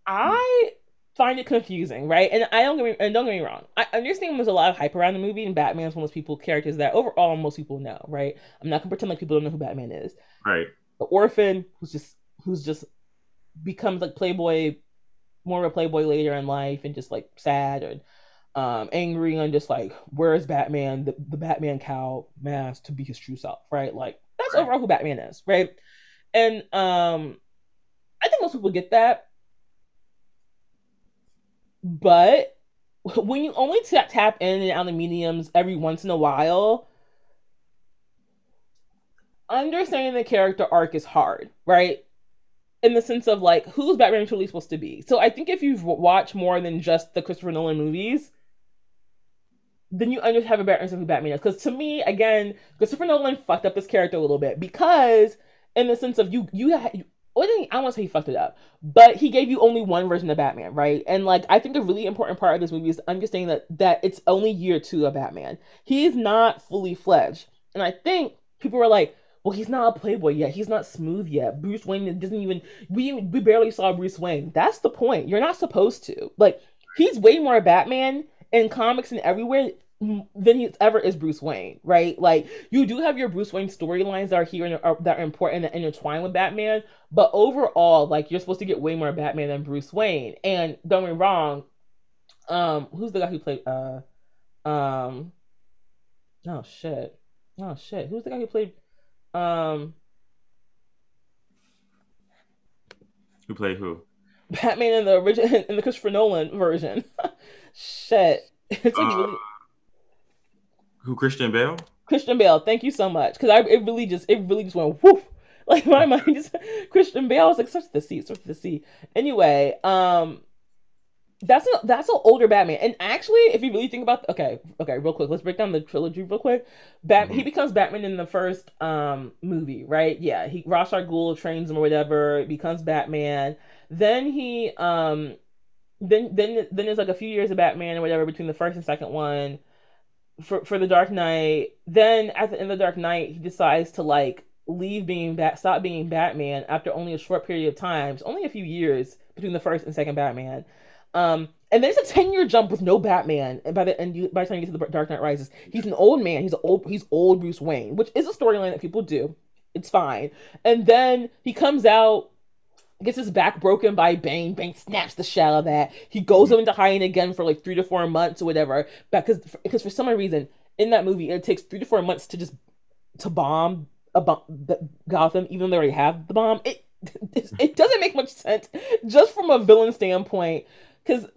I find it confusing, right? And I don't get me and don't get me wrong. I understand there's a lot of hype around the movie, and Batman's one of those people characters that overall most people know, right? I'm not gonna pretend like people don't know who Batman is. Right. The orphan who's just who's just becomes like playboy, more of a playboy later in life, and just like sad and um, angry and just like where's Batman, the, the Batman cow mask to be his true self, right? Like that's right. overall who Batman is, right? And um, I think most people get that but when you only tap, tap in and out of mediums every once in a while, understanding the character arc is hard, right? In the sense of like, who's Batman truly supposed to be? So I think if you've watched more than just the Christopher Nolan movies, then you understand have a better who Batman is. Because to me, again, Christopher Nolan fucked up this character a little bit because, in the sense of you, you, I don't want to say he fucked it up, but he gave you only one version of Batman, right? And like I think a really important part of this movie is understanding that that it's only year two of Batman. He's not fully fledged, and I think people were like, "Well, he's not a playboy yet. He's not smooth yet. Bruce Wayne doesn't even we we barely saw Bruce Wayne. That's the point. You're not supposed to like. He's way more Batman in comics and everywhere than ever is Bruce Wayne, right? Like you do have your Bruce Wayne storylines that are here and are, that are important and intertwined with Batman, but overall, like you're supposed to get way more Batman than Bruce Wayne. And don't get me wrong, um, who's the guy who played uh, um, oh shit, oh shit, who's the guy who played um, who played who? Batman in the original *laughs* in the Christopher Nolan version. *laughs* shit, *laughs* it's like uh, really who Christian Bale? Christian Bale. Thank you so much. Because I it really just it really just went woof. *laughs* Like my *laughs* mind just Christian Bale. I was like such the sea, such the sea. Anyway, um, that's a that's an older Batman. And actually, if you really think about okay, okay, real quick, let's break down the trilogy real quick. Bat mm-hmm. he becomes Batman in the first um movie, right? Yeah, he Ra's al Ghul trains him or whatever, becomes Batman. Then he um then then then there's like a few years of Batman or whatever between the first and second one for for the Dark Knight. Then at the end of the Dark Knight, he decides to like leave being bat, stop being Batman after only a short period of time, it's only a few years between the first and second Batman. Um, and there's a ten year jump with no Batman, and by the end, by the time you get to the Dark Knight Rises, he's an old man. He's old. He's old Bruce Wayne, which is a storyline that people do. It's fine. And then he comes out gets his back broken by Bane. Bane snaps the shell of that. He goes into hiding again for like three to four months or whatever. Because because for some reason in that movie it takes three to four months to just to bomb a bomb Gotham, even though they already have the bomb. *laughs* It it doesn't make much sense just from a villain standpoint. because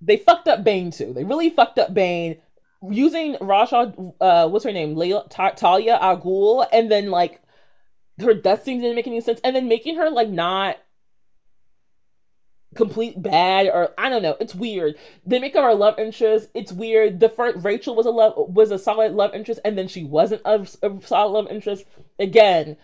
they fucked up Bane too. They really fucked up Bane using Rasha, uh, what's her name, Layla, Talia al Ghul, and then like her death scene didn't make any sense, and then making her like not complete bad or I don't know. It's weird. They make her our love interest. It's weird. The first Rachel was a love was a solid love interest, and then she wasn't a, a solid love interest. Again,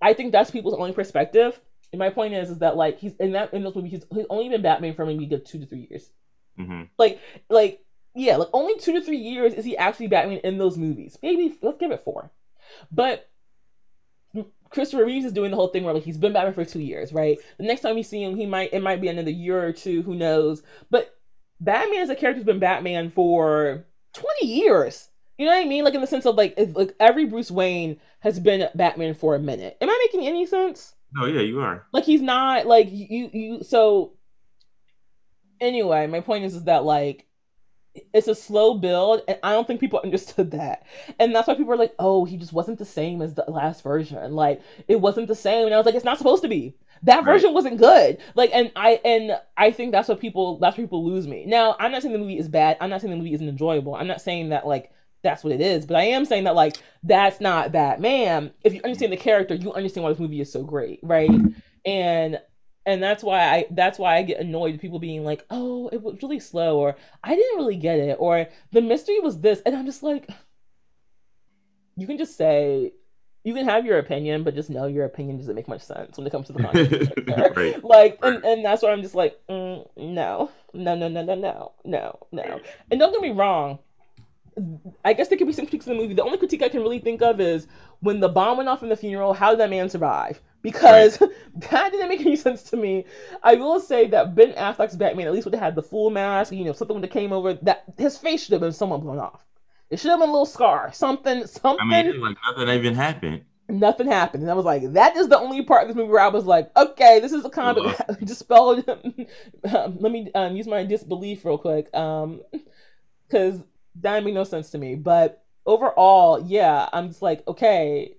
I think that's people's only perspective. And my point is, is that like he's in that in those movies, he's, he's only been Batman for maybe good two to three years. Mm-hmm. Like, like yeah, like only two to three years is he actually Batman in those movies. Maybe let's give it four. But Christopher Reeves is doing the whole thing where like he's been Batman for two years, right? The next time you see him, he might it might be another year or two, who knows? But Batman as a character's been Batman for twenty years. You know what I mean? Like in the sense of like like every Bruce Wayne has been Batman for a minute. Am I making any sense? No, yeah, you are. Like he's not like you you so anyway, my point is is that like it's a slow build and i don't think people *laughs* understood that. And that's why people are like oh he just wasn't the same as the last version. Like it wasn't the same. And i was like it's not supposed to be. That right. version wasn't good. Like and i and i think that's what people that's where people lose me. Now i'm not saying the movie is bad. I'm not saying the movie isn't enjoyable. I'm not saying that like that's what it is but i am saying that like that's not batman if you understand the character you understand why this movie is so great right? And and that's why I that's why I get annoyed with people being like, "Oh, it was really slow," or "I didn't really get it," or "The mystery was this," and I'm just like, you can just say, you can have your opinion, but just know your opinion doesn't make much sense when it comes to the *laughs* content. right. Like, and, and that's why I'm just like, mm, no, no, no, no, no, no, no, no. And don't get me wrong. I guess there could be some critiques in the movie. The only critique I can really think of is when the bomb went off in the funeral. How did that man survive? because right. *laughs* that didn't make any *laughs* sense to me. I will say that Ben Affleck's Batman at least would have had the full mask, you know, something that came over that his face should have been somewhat blown off. It should have been a little scar, something, something. I mean, like nothing even happened. Nothing happened, and I was like, that is the only part of this movie where I was like, okay, this is a kind of *laughs* dispelled. um, let me um, use my disbelief real quick, um, because that made no sense to me. But overall, yeah, I'm just like, okay,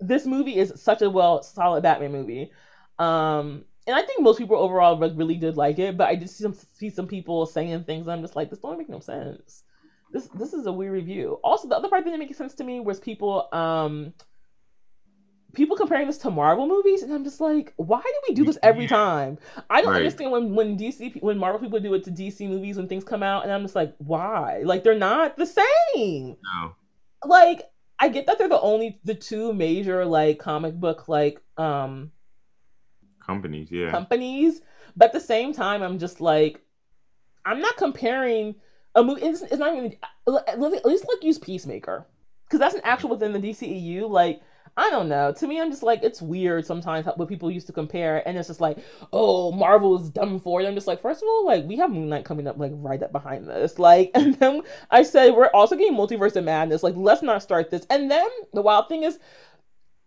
this movie is such a well solid Batman movie. Um, and I think most people overall really did like it, but I did see some see some people saying things. I'm just like, this don't make no sense. This this is a weird review. Also, the other part that didn't make sense to me was people um people comparing this to Marvel movies, and I'm just like, why do we do this every time? I don't right. understand when when DC when Marvel people do it to DC movies when things come out, and I'm just like, why? Like they're not the same. No. Like I get that they're the only the two major like comic book like um companies, yeah. Companies, but at the same time I'm just like I'm not comparing a movie it's, it's not even at least like use Peacemaker cuz that's an actual within the DCEU like I don't know. To me, I'm just like it's weird sometimes what people used to compare, and it's just like, oh, Marvel is dumb for it. I'm just like, first of all, like we have Moon Knight coming up like right up behind this, *laughs* like, and then I said we're also getting Multiverse of Madness. Like, let's not start this. And then the wild thing is,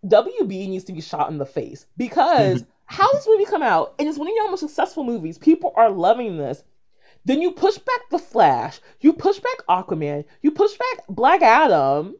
WB needs to be shot in the face because *laughs* how this movie come out and it's one of your most successful movies? People are loving this. Then you push back the Flash, you push back Aquaman, you push back Black Adam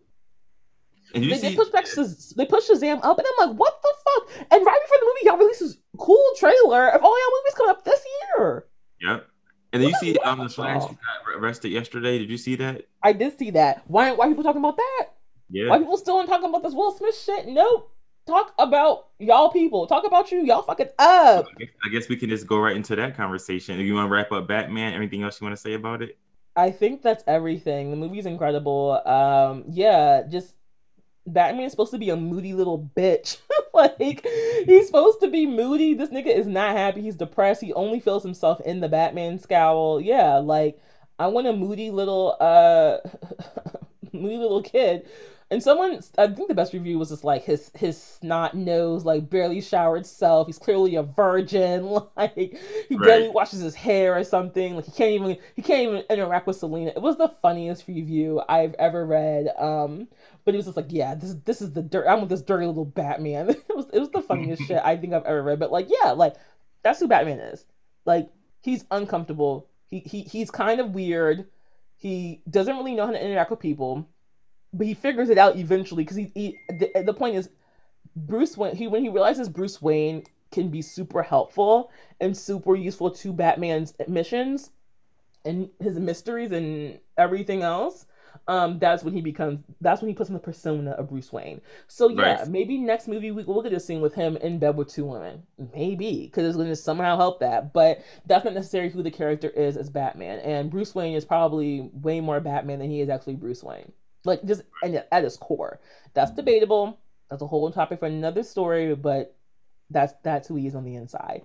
and they, see, they push back Shaz- they push Shazam up, and I'm like, what the fuck? And right before the movie, y'all released this cool trailer of all y'all movies coming up this year. Yep. And then what you see um, the Flash got arrested yesterday. Did you see that? I did see that. Why? Why people talking about that? Yeah. Why people still talking about this Will Smith shit? Nope. Talk about y'all people. Talk about you. Y'all fucking up. I guess, I guess we can just go right into that conversation. If you want to wrap up Batman, anything else you want to say about it? I think that's everything. The movie's incredible. Um, yeah, just Batman is supposed to be a moody little bitch. *laughs* like he's supposed to be moody. This nigga is not happy. He's depressed. He only feels himself in the Batman scowl. Yeah, like I want a moody little uh *laughs* moody little kid and someone, I think the best review was just like his his snot nose, like barely showered self. He's clearly a virgin. *laughs* Like he right. barely washes his hair or something. Like he can't even he can't even interact with Selina. It was the funniest review I've ever read. Um, but it was just like, yeah, this this is the dirt. I'm with this dirty little Batman. *laughs* it was it was the funniest shit I think I've ever read. But like, yeah, like that's who Batman is. Like he's uncomfortable. He he he's kind of weird. He doesn't really know how to interact with people but he figures it out eventually because he, he the, the point is Bruce when he when he realizes Bruce Wayne can be super helpful and super useful to Batman's missions and his mysteries and everything else um, that's when he becomes that's when he puts in the persona of Bruce Wayne. So yeah, right. maybe next movie we will get a scene with him in bed with two women. Maybe because it's going to somehow help that, but that's not necessarily who the character is as Batman. And Bruce Wayne is probably way more Batman than he is actually Bruce Wayne. Like just and at his core, that's debatable. That's a whole topic for another story, but that's that's who he is on the inside.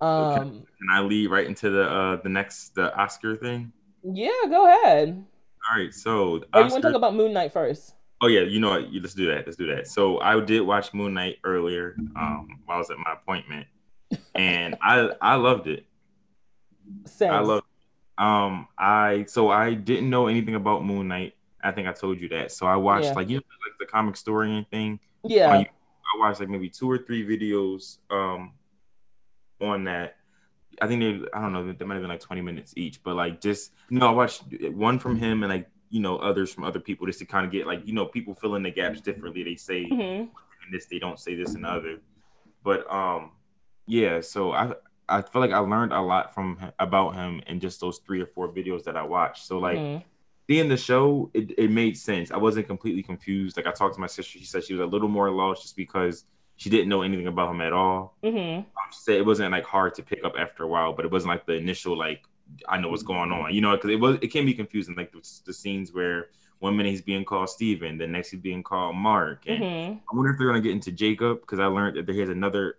Um, can, can I lead right into the uh the next the Oscar thing? Yeah, go ahead. All right, so Oscar... oh, you want to talk about Moon Knight first? Oh yeah, you know what? Let's do that. Let's do that. So I did watch Moon Knight earlier um, while I was at my appointment, and I I loved it. *laughs* Same. I love. Um, I so I didn't know anything about Moon Knight. I think I told you that. So I watched yeah. like you know like the comic story and thing. Yeah. I watched like maybe two or three videos um on that, I think they I don't know they might have been like 20 minutes each, but like just you know I watched one from him and like you know others from other people just to kind of get like you know people fill in the gaps differently. They say mm-hmm. this, they don't say this and other, but um yeah. So I I feel like I learned a lot from about him in just those three or four videos that I watched. So like. Mm-hmm. Seeing the show, it, it made sense. I wasn't completely confused. Like I talked to my sister, she said she was a little more lost just because she didn't know anything about him at all. Mm-hmm. Um, she said it wasn't like hard to pick up after a while, but it wasn't like the initial like I know what's going on, you know, because it was it can be confusing. Like the, the, scenes where one minute he's being called Steven, the next he's being called Mark, and mm-hmm. I wonder if they're gonna get into Jacob because I learned that there is another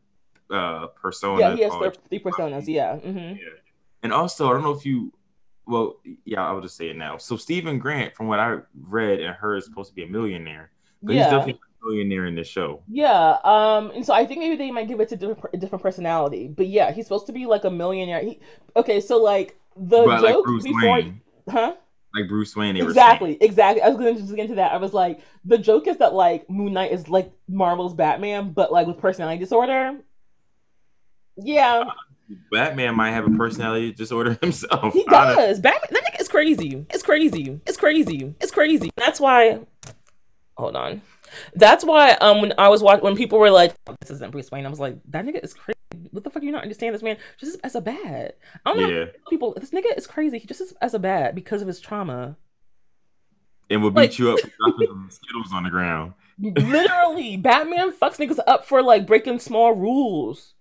uh persona. Yeah, he has the, the personas. Yeah. Mm-hmm. yeah, and also I don't know if you. Well, yeah, I will just say it now. So Steven Grant, from what I read and heard, is supposed to be a millionaire, but yeah. he's definitely a millionaire in the show. Yeah. Um. And so I think maybe they might give it to different, a different personality. But yeah, he's supposed to be like a millionaire. He, okay. So like the but joke like before, Wayne. huh? Like Bruce Wayne. Exactly. Exactly. I was going to just get into that. I was like, the joke is that like Moon Knight is like Marvel's Batman, but like with personality disorder. Yeah. Batman might have a personality disorder *laughs* himself. He does. Batman. That nigga is crazy. It's crazy. It's crazy. It's crazy. That's why. Hold on. That's why um when I was watching when people were like, oh, "This isn't Bruce Wayne," I was like, "That nigga is crazy. What the fuck? You not understand this man just as a bad? I don't know. People, this nigga is crazy. He just is as a bad because of his trauma." And will like, beat you up skittles on the ground. *laughs* literally, Batman fucks niggas up for like breaking small rules.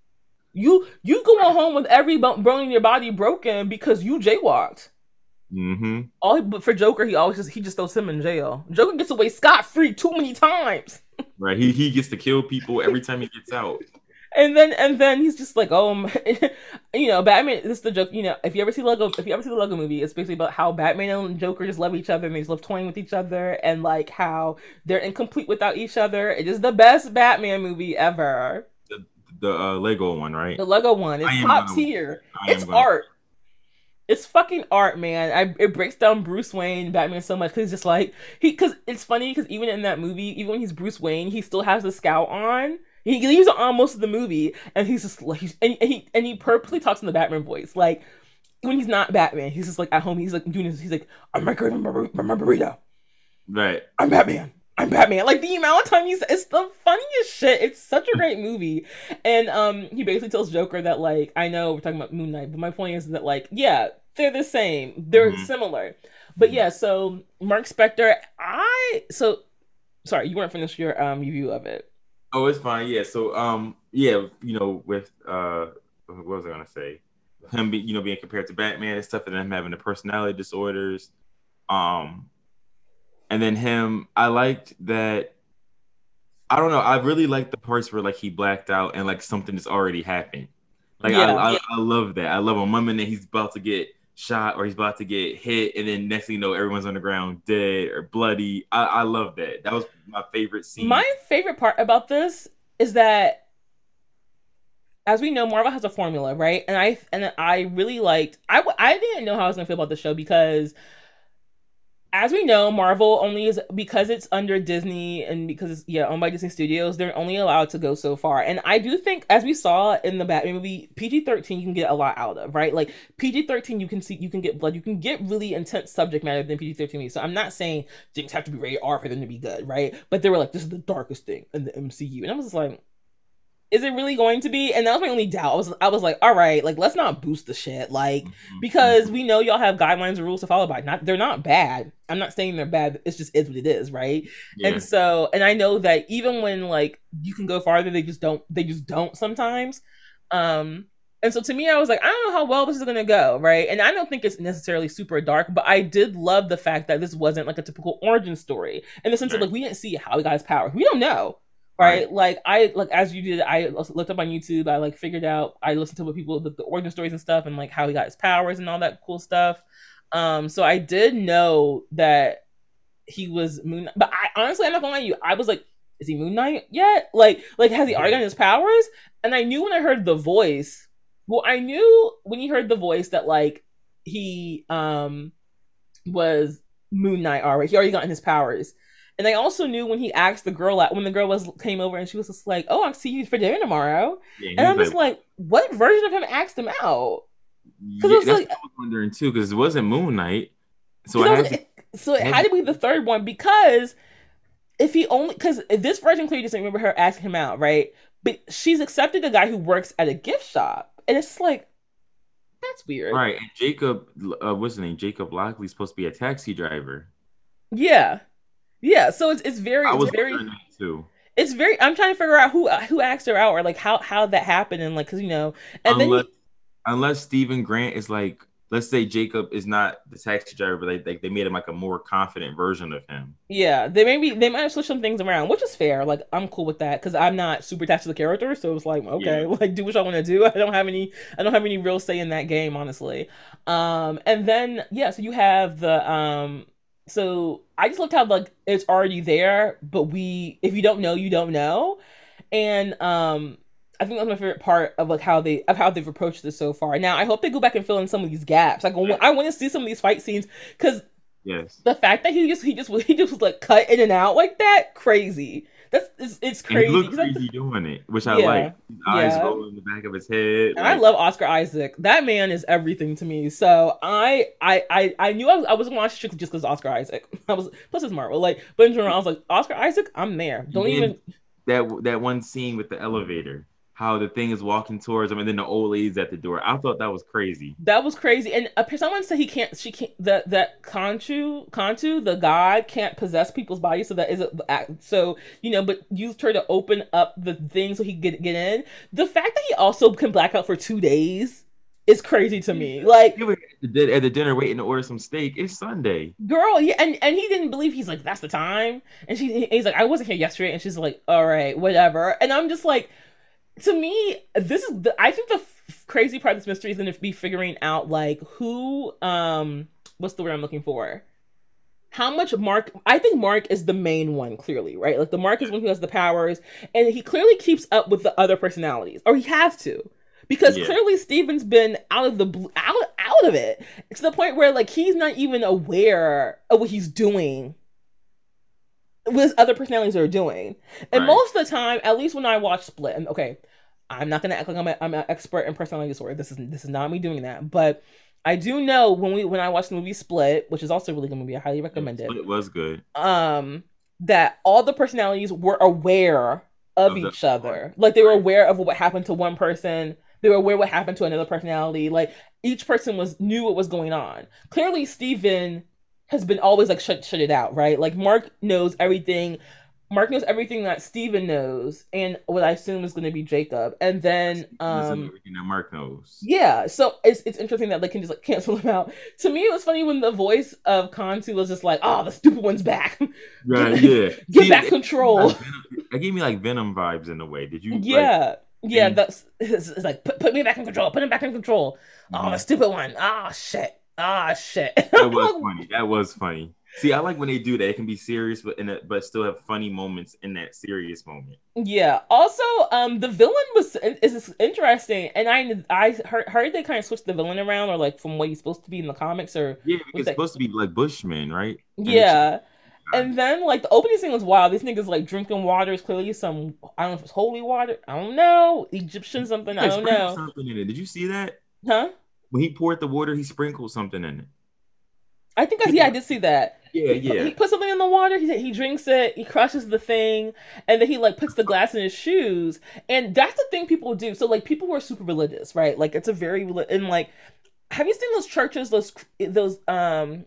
You you going home with every bone in your body broken because you jaywalked. Mm-hmm. All but for Joker, he always just he just throws him in jail. Joker gets away scot free too many times. *laughs* right. He he gets to kill people every time he gets out. And then and then he's just like, oh, *laughs* you know, Batman. This is the joke. You know, if you ever see Lego, if you ever see the Lego movie, it's basically about how Batman and Joker just love each other and they just love toying with each other, and like how they're incomplete without each other. It is the best Batman movie ever. The, uh, Lego one, right? The Lego one. It's top tier. It's art it's fucking art, man. I it breaks down Bruce Wayne, Batman so much because he's just like he because it's funny because even in that movie, even when he's Bruce Wayne, he still has the scout on. He leaves it on most of the movie, and he's just like and, and he and he purposely talks in the Batman voice, like when he's not Batman, he's just like at home. He's like doing this. He's like, "I'm my burrito." Right. I'm Batman. I'm *clears throat* Batman. Like the amount of time he's it's the funniest shit. It's such a great movie. And um he basically tells Joker that like I know we're talking about Moon Knight, but my point is that like, yeah, they're the same. They're mm-hmm. similar. But yeah, so Mark Spector, I so sorry, you weren't finished your um review of it. Oh, it's fine. Yeah. So um yeah, you know, with uh what was I gonna say? Him be, you know, being compared to Batman and stuff, and him having the personality disorders. Um and then him, I liked that. I don't know. I really like the parts where like he blacked out and like something has already happened. Like yeah, I, I, I, love that. I love a moment that he's about to get shot or he's about to get hit, and then next thing you know, everyone's on the ground dead or bloody. I, I love that. That was my favorite scene. My favorite part about this is that as we know, Marvel has a formula, right? And I and I really liked. I I didn't know how I was gonna feel about the show because as we know, Marvel only is because it's under Disney and because yeah owned by Disney Studios. They're only allowed to go so far, and I do think, as we saw in the Batman movie, PG thirteen you can get a lot out of, right? Like PG thirteen, you can see you can get blood, you can get really intense subject matter than PG thirteen. movies. So I'm not saying things have to be rated R for them to be good, right? But they were like, this is the darkest thing in the MCU, and I was just like, is it really going to be? And that was my only doubt. I was I was like, all right, like let's not boost the shit, like mm-hmm. because we know y'all have guidelines and rules to follow by. Not they're not bad. I'm not saying they're bad. It's just is what it is, right? Yeah. And so, and I know that even when like you can go farther, they just don't. They just don't sometimes. Um, and so to me, I was like, I don't know how well this is gonna go, right? And I don't think it's necessarily super dark, but I did love the fact that this wasn't like a typical origin story in the sense right. of like we didn't see how he got his power. We don't know right? right? Like I like as you did, I looked up on YouTube. I like figured out. I listened to what people the, the origin stories and stuff, and like how he got his powers and all that cool stuff. Um, so I did know that he was Moon. But I honestly, I'm not gonna lie to you. I was like, is he Moon Knight yet? Like, like has he already gotten his powers? And I knew when I heard the voice. Well, I knew when you heard the voice that like he um was Moon Knight already. He already gotten his powers. And I also knew when he asked the girl out when the girl was came over and she was just like, "Oh, I'll see you for dinner tomorrow," yeah, and I'm just like, like, "What version of him asked him out?" Because yeah, that's like, I was wondering too, because it wasn't Moon Knight, so it, was, to, so it had to be the third one because if he only because this version clearly doesn't remember her asking him out, right? But she's accepted a guy who works at a gift shop, and it's like that's weird, right? And Jacob, uh, what's his name? Jacob Lockley's supposed to be a taxi driver. Yeah. Yeah, so it's it's very I was it's very too. It's very. I'm trying to figure out who who asked her out or like how how that happened and like because you know and unless, then unless Steven Grant is like let's say Jacob is not the taxi driver, but they, they, they made him like a more confident version of him. Yeah, they maybe they might have switched some things around, which is fair. Like I'm cool with that because I'm not super attached to the character, so it's like okay, yeah. *laughs* like do what I want to do. I don't have any I don't have any real say in that game, honestly. Um, and then yeah, so you have the um so I just looked how like it's already there, but we if you don't know, you don't know. And um I think that's my favorite part of like how they of how they've approached this so far. Now I hope they go back and fill in some of these gaps. Like I want to see some of these fight scenes because yes, the fact that he just he just he just was like cut in and out like that crazy. That's it's, it's crazy. And he crazy doing it, which I yeah, like. His eyes yeah. rolling in the back of his head. Like... I love Oscar Isaac. That man is everything to me. So I I I, I knew I, was, I wasn't watching strictly just because Oscar Isaac. *laughs* I was plus it's Marvel. Like, but in general, I was like Oscar Isaac. I'm there. Don't even that that one scene with the elevator how the thing is walking towards him and then the old lady's at the door. I thought that was crazy. That was crazy. And uh, someone said he can't, she can't, that, that Khonshu, Khonshu, the god can't possess people's bodies. So that is a, so, you know, but used her to open up the thing so he could get, get in. The fact that he also can black out for two days is crazy to me. Like at the, at the dinner waiting to order some steak. It's Sunday, girl. Yeah, and and he didn't believe. He's like, that's the time. And she, he's like, I wasn't here yesterday. And she's like, all right, whatever. And I'm just like, to me, this is the I think the f- crazy part of this mystery is going to be figuring out like who um what's the word I'm looking for? How much Mark I think Mark is the main one clearly, right? Like the Mark is one who has the powers and he clearly keeps up with the other personalities or he has to. Because yeah. clearly Steven's been out of the out out of it to the point where like he's not even aware of what he's doing with other personalities are doing. And right. most of the time, at least when I watch Split, and okay, I'm not gonna act like I'm, a, I'm an expert in personality disorder. This is this is not me doing that, but I do know when we when I watched the movie Split, which is also a really good movie, I highly recommend it. It was good. Um, that all the personalities were aware of, of each the- other, like they were aware of what happened to one person. They were aware what happened to another personality. Like each person was knew what was going on. Clearly, Steven has been always like shut shut it out, right? Like Mark knows everything. Mark knows everything that Steven knows, and what I assume is going to be Jacob, and then um, everything that Mark knows. Yeah, so it's it's interesting that they can just like cancel him out. To me, it was funny when the voice of Khonshu was just like, "Oh, the stupid one's back." *laughs* Right? yeah. *laughs* Get See, back it, control. It gave me like Venom vibes in a way. Did you? Yeah. Like, yeah, that's it's, it's, like put, put me back in control. Put him back in control. Mm-hmm. Oh, the stupid one. Oh shit. Ah, shit. that *laughs* was funny. That was funny. See, I like when they do that. It can be serious, but in a, but still have funny moments in that serious moment. Yeah. Also, um, the villain was is interesting, and I I heard, heard they kind of switched the villain around, or like from what he's supposed to be in the comics, or yeah, it's that... supposed to be like Bushman, right? Yeah. And then like the opening scene was wild. These niggas like drinking water is clearly some I don't know if it's holy water. I don't know Egyptian something. I don't know. Something in it. Did you see that? Huh? When he poured the water, he sprinkled something in it. I think I, yeah, I did see that. Yeah, Yeah, yeah. He puts something in the water. He he drinks it. He crushes the thing, and then he like puts the glass in his shoes. And that's the thing people do. So like people who are super religious, right? Like it's a very and like, have you seen those churches? Those those um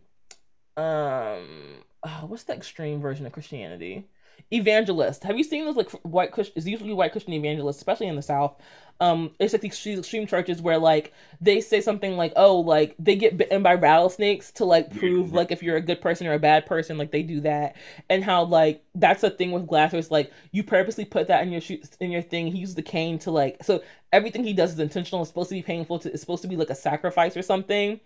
um oh, what's the extreme version of Christianity? Evangelist. Have you seen those like white Christian? It's usually white Christian evangelists, especially in the South. Um, it's like these extreme churches where like they say something like, "Oh, like they get bitten by rattlesnakes to like prove like if you're a good person or a bad person." Like they do that, and how like that's a thing with Glassers. Like you purposely put that in your shoe in your thing. He uses the cane to like so everything he does is intentional. It's supposed to be painful. To, it's supposed to be like a sacrifice or something.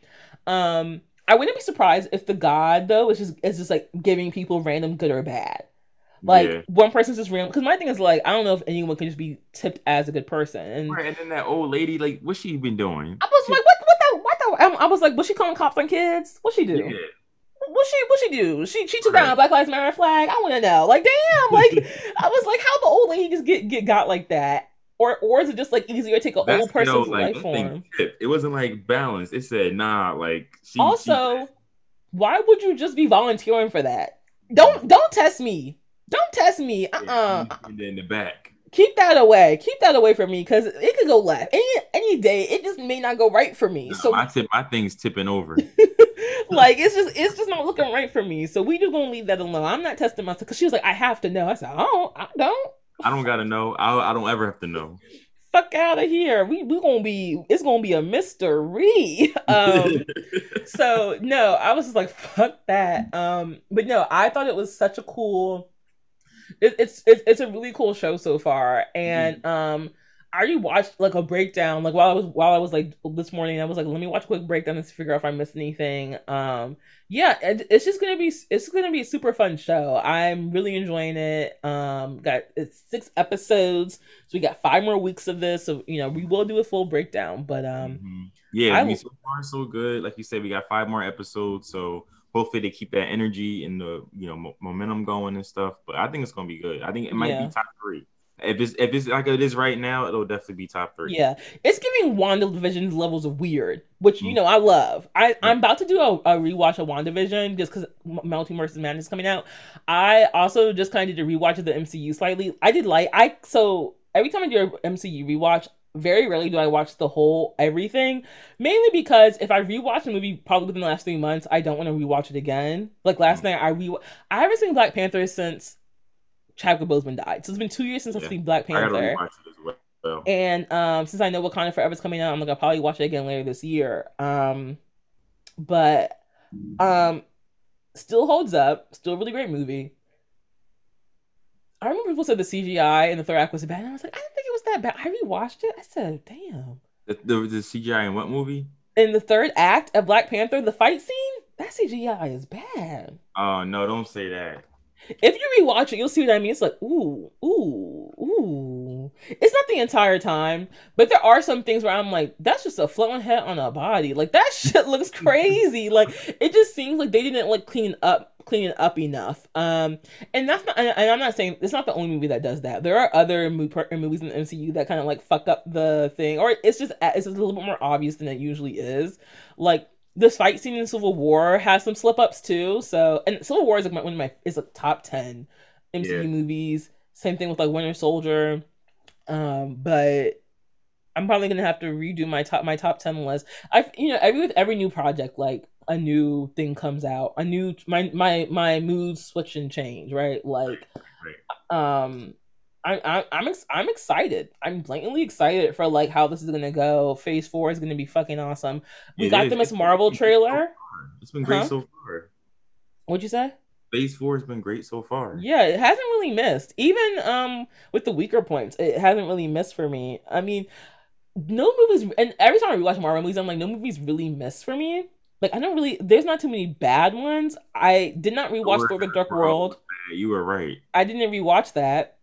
Um, I wouldn't be surprised if the God though is just is just like giving people random good or bad. Like yeah. one person's just random. Because my thing is like I don't know if anyone can just be tipped as a good person. And, right, and then that old lady, like, what's she been doing? I was she, like, what, what the, what the? Um, I was like, was she calling cops on kids? What she do? Yeah. What she what she do? She she took right. down a Black Lives Matter flag. I want to know. Like, damn. Like, *laughs* I was like, how the old lady just get get got like that? Or or is it just like easier to take an old person's you know, like, life form? It wasn't like balanced. It said nah. Like she, also, she... why would you just be volunteering for that? Don't don't test me. Don't test me. Uh uh-uh. uh In the back. Keep that away. Keep that away from me because it could go left any any day. It just may not go right for me. No, so my tip, my thing's tipping over. *laughs* *laughs* like it's just it's just not looking right for me. So we just gonna leave that alone. I'm not testing myself because she was like, I have to know. I said, I don't, I don't. I don't gotta know. I I don't ever have to know. Fuck out of here. We we gonna be. It's gonna be a mystery. *laughs* Um. so no, I was just like, fuck that. Um. But no, I thought it was such a cool it, it's it's it's a really cool show so far, and mm. um. I already watched like a breakdown, like while I was while I was like this morning, I was like, let me watch a quick breakdown and figure out if I missed anything. Um, yeah, it, it's just gonna be it's gonna be a super fun show. I'm really enjoying it. Um, got it's six episodes, so we got five more weeks of this. So you know, we will do a full breakdown. But um, mm-hmm. yeah, I, I mean, so far so good. Like you said, we got five more episodes, so hopefully they keep that energy and the you know mo- momentum going and stuff. But I think it's gonna be good. I think it might yeah. be top three. If it's if it's like it is right now, it'll definitely be top three. Yeah, it's giving WandaVision levels of weird, which you mm. know I love. I I'm about to do a, a rewatch of WandaVision just because Multiverse of Madness is coming out. I also just kind of did a rewatch of the MCU slightly. I did like I so every time I do a MCU rewatch, very rarely do I watch the whole everything. Mainly because if I rewatch a movie probably within the last three months, I don't want to rewatch it again. Like last mm-hmm. night, I re I haven't seen Black Panther since Chadwick Boseman died, so it's been two years since yeah. I've seen Black Panther. Well. And um, since I know Wakanda Forever is coming out, I'm gonna probably watch it again later this year. Um, but um, still holds up. Still a really great movie. I remember people said the CGI in the third act was bad, and I was like, I didn't think it bad. I rewatched it. I said, damn. The, the, the CGI in what movie? In the third act of Black Panther, the fight scene, that CGI is bad. Oh no, don't say that. If you rewatch it, you'll see what I mean. It's like, ooh, ooh, ooh. It's not the entire time, but there are some things where I'm like, that's just a flowing head on a body. Like that *laughs* shit looks crazy. like it just seems like they didn't like clean up clean it up enough. Um, and that's not, and I'm not saying it's not the only movie that does that. There are other movies in the MCU that kind of like fuck up the thing, or it's just it's just a little bit more obvious than it usually is. Like this fight scene in Civil War has some slip ups too. So, and Civil War is like one of my is a top ten MCU yeah. movies. Same thing with like Winter Soldier. Um, but I'm probably gonna have to redo my top my top ten list. I you know every with every new project like a new thing comes out, a new my my my mood switch and change, right? Like, right. um, I, I I'm ex- I'm excited. I'm blatantly excited for like how this is gonna go. Phase four is gonna be fucking awesome. We it got is. the Miss Marvel trailer. It's been great huh? so far. What'd you say? Phase four has been great so far. Yeah, it hasn't really missed. Even um with the weaker points, it hasn't really missed for me. I mean, no movies, and every time I rewatch Marvel movies, I'm like, no movies really miss for me like I don't really there's not too many bad ones. I did not rewatch Thor: The Dark World. You were right. I didn't rewatch that.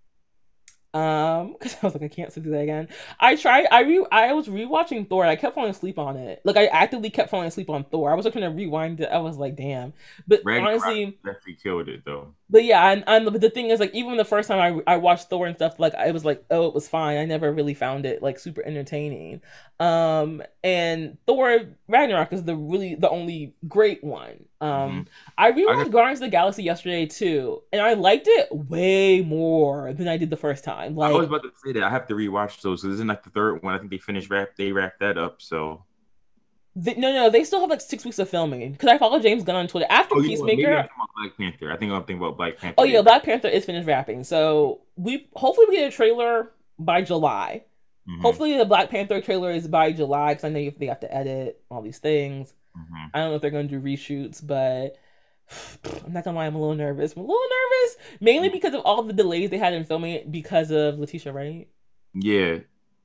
Um, *laughs* because I was like, I can't sit through that again. I tried. I re. I was rewatching Thor. I kept falling asleep on it. Like I actively kept falling asleep on Thor. I was trying to rewind it. I was like, damn. But honestly, definitely killed it though. But yeah, and, and but the thing is, like, even the first time I I watched Thor and stuff, like, I was like, oh, it was fine. I never really found it like super entertaining. Um, and Thor Ragnarok is the really the only great one. Um, mm-hmm. I rewatched Guardians of the Galaxy yesterday too, and I liked it way more than I did the first time. Like I was about to say that I have to rewatch those. This isn't like the third one. I think they finished wrap they wrapped that up. So no, no, they still have like six weeks of filming because I follow James Gunn on Twitter after oh, Peacemaker. Black Panther. I think I'm thinking about Black Panther. Oh yeah, Black Panther is finished wrapping. So we hopefully we get a trailer by July. Mm-hmm. Hopefully, the Black Panther trailer is by July because I know they have to edit all these things. Mm-hmm. I don't know if they're going to do reshoots, but *sighs* I'm not gonna lie, I'm a little nervous. I'm a little nervous, mainly mm-hmm. because of all the delays they had in filming it because of Letitia Wright. Yeah,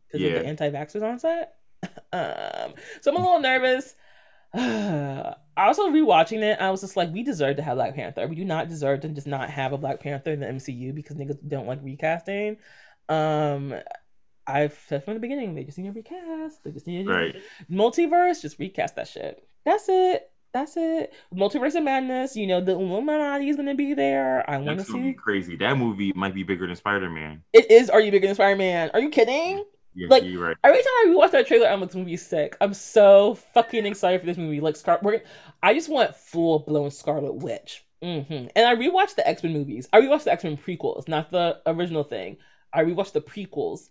because yeah. of the anti-vaxxers on set. *laughs* um, so I'm a little nervous. *sighs* I also rewatching it, I was just like, we deserve to have Black Panther. We do not deserve to just not have a Black Panther in the MCU because niggas don't like recasting. Um, I've said from the beginning, they just need to recast. They just need to right. multiverse, just recast that shit. That's it. That's it. Multiverse of Madness, you know, the Illuminati is gonna be there. I want to see. crazy. That movie might be bigger than Spider Man. It is. Are you bigger than Spider Man? Are you kidding? Yeah, like right. every time I watch that trailer, I'm like, this movie sick. I'm so fucking excited for this movie. Like, Scar- I just want full blown Scarlet Witch. Mm-hmm. And I rewatched the X Men movies. I rewatched the X Men prequels, not the original thing. I rewatched the prequels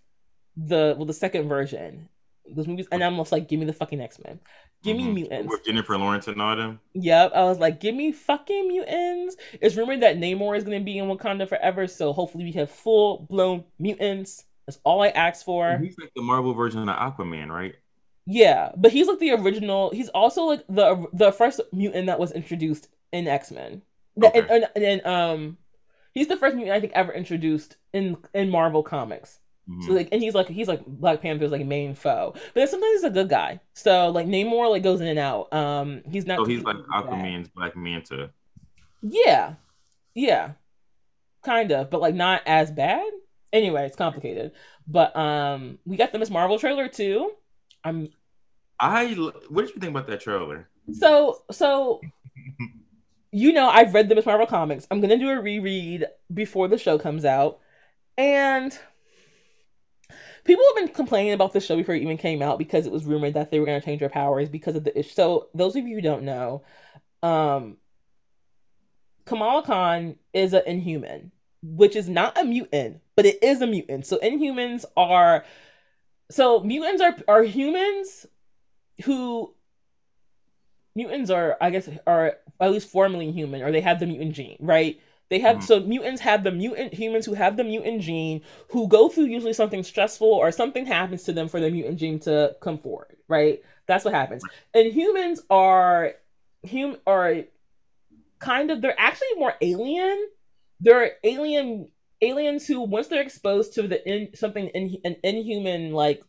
the well the second version. Those movies, and I'm just like, give me the fucking X Men, give mm-hmm. me mutants. With Jennifer Lawrence and all them. Yep, I was like, give me fucking mutants. It's rumored that Namor is gonna be in Wakanda forever, so hopefully we have full blown mutants. That's all I asked for. He's like the Marvel version of Aquaman, right? Yeah, but he's like the original. He's also like the the first mutant that was introduced in X Men. Okay. And, and, and, um, he's the first mutant I think ever introduced in in Marvel comics. Mm-hmm. So like, and he's like he's like Black Panther's like main foe, but sometimes he's a good guy. So like Namor like goes in and out. Um, he's not. So he's like Aquaman's Black Manta. Yeah, yeah, kind of, but like not as bad. Anyway, it's complicated. But um, we got the Miss Marvel trailer too. I'm. I what did you think about that trailer? So so. you know, I've read the Miss Marvel comics. I'm gonna do a reread before the show comes out, and people have been complaining about the show before it even came out because it was rumored that they were going to change their powers because of the issue. So those of you who don't know, um, Kamala Khan is an Inhuman, which is not a mutant, but it is a mutant. So Inhumans are, so mutants are are humans who mutants are, I guess, are at least formerly human, or they have the mutant gene, right? They have mm-hmm. so mutants have the mutant humans who have the mutant gene who go through usually something stressful or something happens to them for the mutant gene to come forward, right? That's what happens. Inhumans are hum are kind of they're actually more alien. They're alien aliens who once they're exposed to the in something in an inhuman like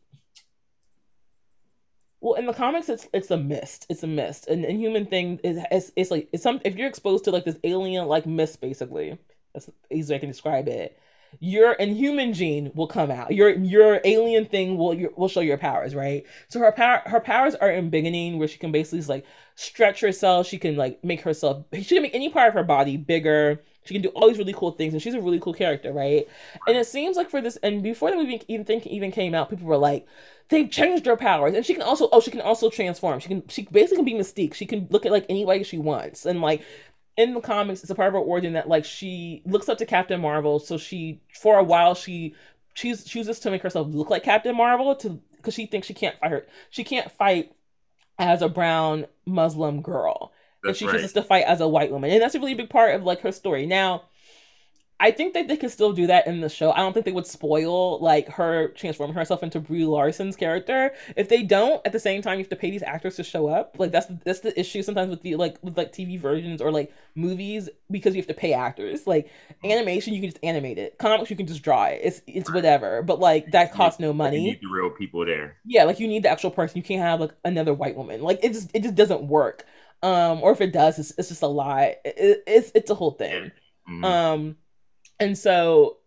well, in the comics, it's it's a mist. It's a mist. An inhuman thing is it's, it's like it's some if you're exposed to like this alien like mist, basically. That's easy I can describe it. Your inhuman gene will come out. Your your alien thing will your, will show your powers, right? So her power her powers are in beginning where she can basically like stretch herself. She can like make herself. She can make any part of her body bigger. She can do all these really cool things, and she's a really cool character, right? And it seems like for this, and before the movie even think even came out, people were like, they've changed her powers, and she can also oh she can also transform. She can she basically can be Mystique. She can look at like any way she wants, and like in the comics, it's a part of her origin that like she looks up to Captain Marvel, so she for a while she choose, chooses to make herself look like Captain Marvel to because she thinks she can't fight her she can't fight as a brown Muslim girl that's and she right. chooses to fight as a white woman, and that's a really big part of like her story. Now, I think that they could still do that in the show. I don't think they would spoil like her transforming herself into Brie Larson's character. If they don't, at the same time, you have to pay these actors to show up. Like that's that's the issue sometimes with the like with like TV versions or like movies because you have to pay actors. Like animation, you can just animate it. Comics, you can just draw it. It's it's whatever. But like that costs no money. You need the real people there. Yeah, like you need the actual person. You can't have like another white woman. Like it just it just doesn't work. Um, or if it does, it's, it's just a lie. It, it's it's a whole thing. Mm-hmm. Um, and so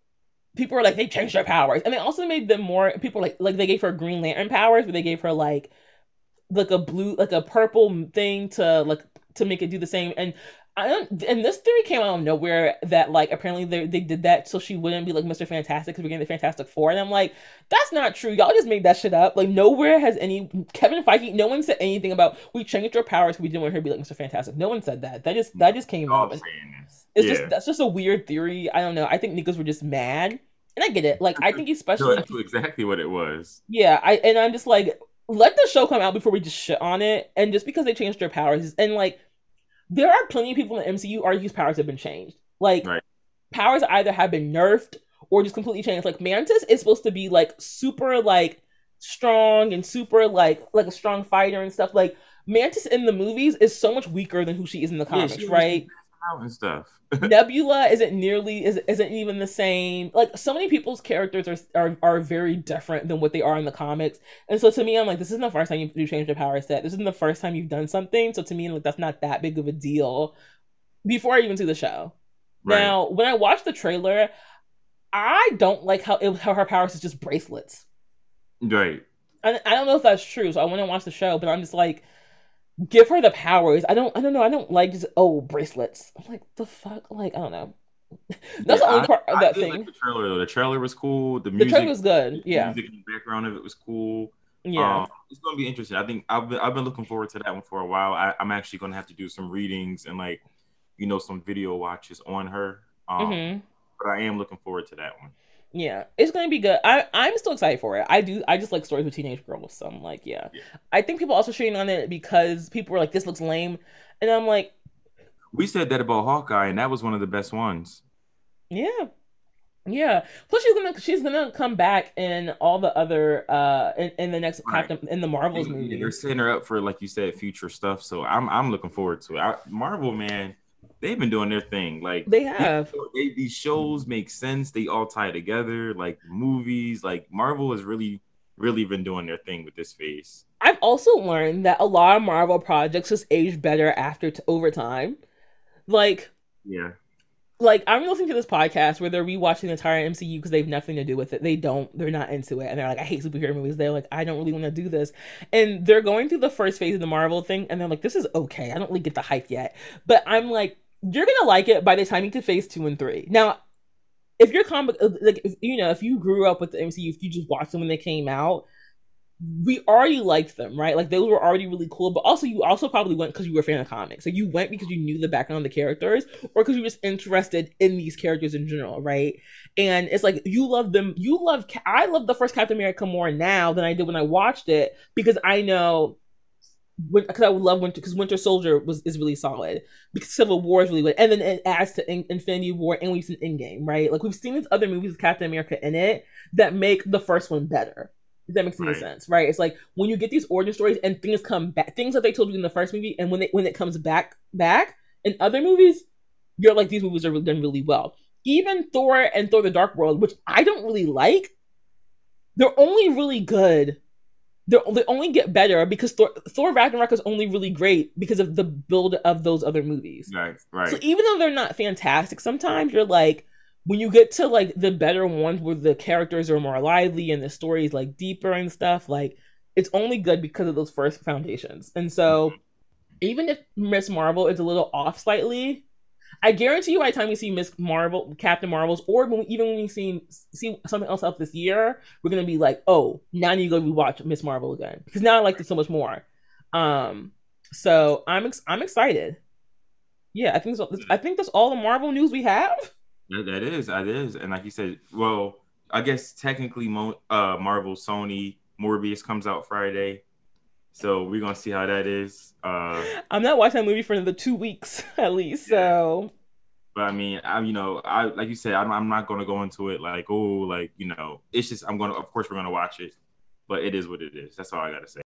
people were like they changed her powers, and they also made them more. People like like they gave her Green Lantern powers, but they gave her like like a blue like a purple thing to like to make it do the same. And I don't, and this theory came out of nowhere that like apparently they, they did that so she wouldn't be like Mr. Fantastic because we're getting the Fantastic Four, and I'm like, that's not true. Y'all just made that shit up. Like nowhere has any Kevin Feige, no one said anything about we changed our powers. We didn't want her to be like Mr. Fantastic. No one said that. That just that just came out. It's yeah. just that's just a weird theory. I don't know. I think niggas were just mad, and I get it. Like I think *laughs* especially that's exactly what it was. Yeah, I and I'm just like let the show come out before we just shit on it. And just because they changed their powers and like there are plenty of people in the MCU argue powers have been changed. Like right. powers either have been nerfed or just completely changed. Like Mantis is supposed to be like super like strong and super like like a strong fighter and stuff. Like Mantis in the movies is so much weaker than who she is in the comics, yeah, right? And stuff. *laughs* Nebula isn't nearly is isn't even the same. Like so many people's characters are, are are very different than what they are in the comics. And so to me, I'm like, this isn't the first time you, you changed your power set. This isn't the first time you've done something. So to me, like that's not that big of a deal. Before I even see the show. Right. Now, when I watch the trailer, I don't like how it, how her powers is just bracelets. Right. And I don't know if that's true, so I want to watch the show, but I'm just like give her the powers. I don't I don't know. I don't like just oh bracelets. I'm like the fuck like I don't know. *laughs* That's yeah, the only part I, of that thing. Like the trailer though. The trailer was cool. The music the trailer was good. Yeah. The music in the background of it was cool. Yeah. Um, it's gonna be interesting. I think I've been, I've been looking forward to that one for a while. I, am actually gonna have to do some readings and like you know some video watches on her. Um, mm-hmm. but I am looking forward to that one. Yeah, it's gonna be good. I I'm still excited for it. I do. I just like stories with teenage girls, so I'm like, yeah. yeah. I think people also shitting on it because people were like, "This looks lame," and I'm like, we said that about Hawkeye, and that was one of the best ones. Yeah, yeah. Plus, she's gonna she's gonna come back in all the other uh in, in the next right. Captain in the Marvels movie. They're setting her up for like you said, future stuff. So I'm I'm looking forward to it. I, Marvel, man they've been doing their thing. Like they have. They, these shows make sense. They all tie together. Like movies. Like Marvel has really, really been doing their thing with this phase. I've also learned that a lot of Marvel projects just age better after t- over time. Like yeah. Like I'm listening to this podcast where they're rewatching the entire MCU because they have nothing to do with it. They don't. They're not into it, and they're like, "I hate superhero movies." They're like, "I don't really want to do this," and they're going through the first phase of the Marvel thing, and they're like, "This is okay. I don't really get the hype yet." But I'm like, you're gonna like it by the time you get to phase two and three. Now, if you're comic like if, you know if you grew up with the MCU, if you just watched them when they came out, we already liked them, right? Like those were already really cool. But also, you also probably went because you were a fan of comics. So you went because you knew the background of the characters, or because you were just interested in these characters in general, right? And it's like you love them. You love. I love the first Captain America more now than I did when I watched it because I know because I would love Winter because Winter Soldier was is really solid because Civil War is really good, and then it adds to in, Infinity War and we've seen Endgame, right? Like we've seen these other movies with Captain America in it that make the first one better. If that makes any right. sense, right? It's like when you get these origin stories and things come back, things that they told you in the first movie, and when they when it comes back back in other movies, you're like these movies are done really well. Even Thor and Thor: The Dark World, which I don't really like, they're only really good they only get better because Thor, Thor Ragnarok is only really great because of the build of those other movies. Right, right. So even though they're not fantastic, sometimes you're like, when you get to like the better ones where the characters are more lively and the story is like deeper and stuff, like it's only good because of those first foundations. And so, mm-hmm. even if Miss Marvel is a little off slightly, I guarantee you, by the time we see Miss Marvel, Captain Marvels, or when we, even when we see see something else up this year, we're gonna be like, oh, now you go rewatch Miss Marvel again because now I like it so much more. Um, so I'm ex- I'm excited. Yeah, I think. I think that's all the Marvel news we have. that, that is, that is, and like you said, well, I guess technically, Mo- uh, Marvel, Sony, Morbius comes out Friday. So we're gonna see how that is. Uh, I'm not watching that movie for another two weeks *laughs* at least. Yeah. So, but I mean, I you know, I like you said, I'm, I'm not gonna go into it like oh, like you know, it's just I'm gonna. Of course, we're gonna watch it, but it is what it is. That's all I gotta say.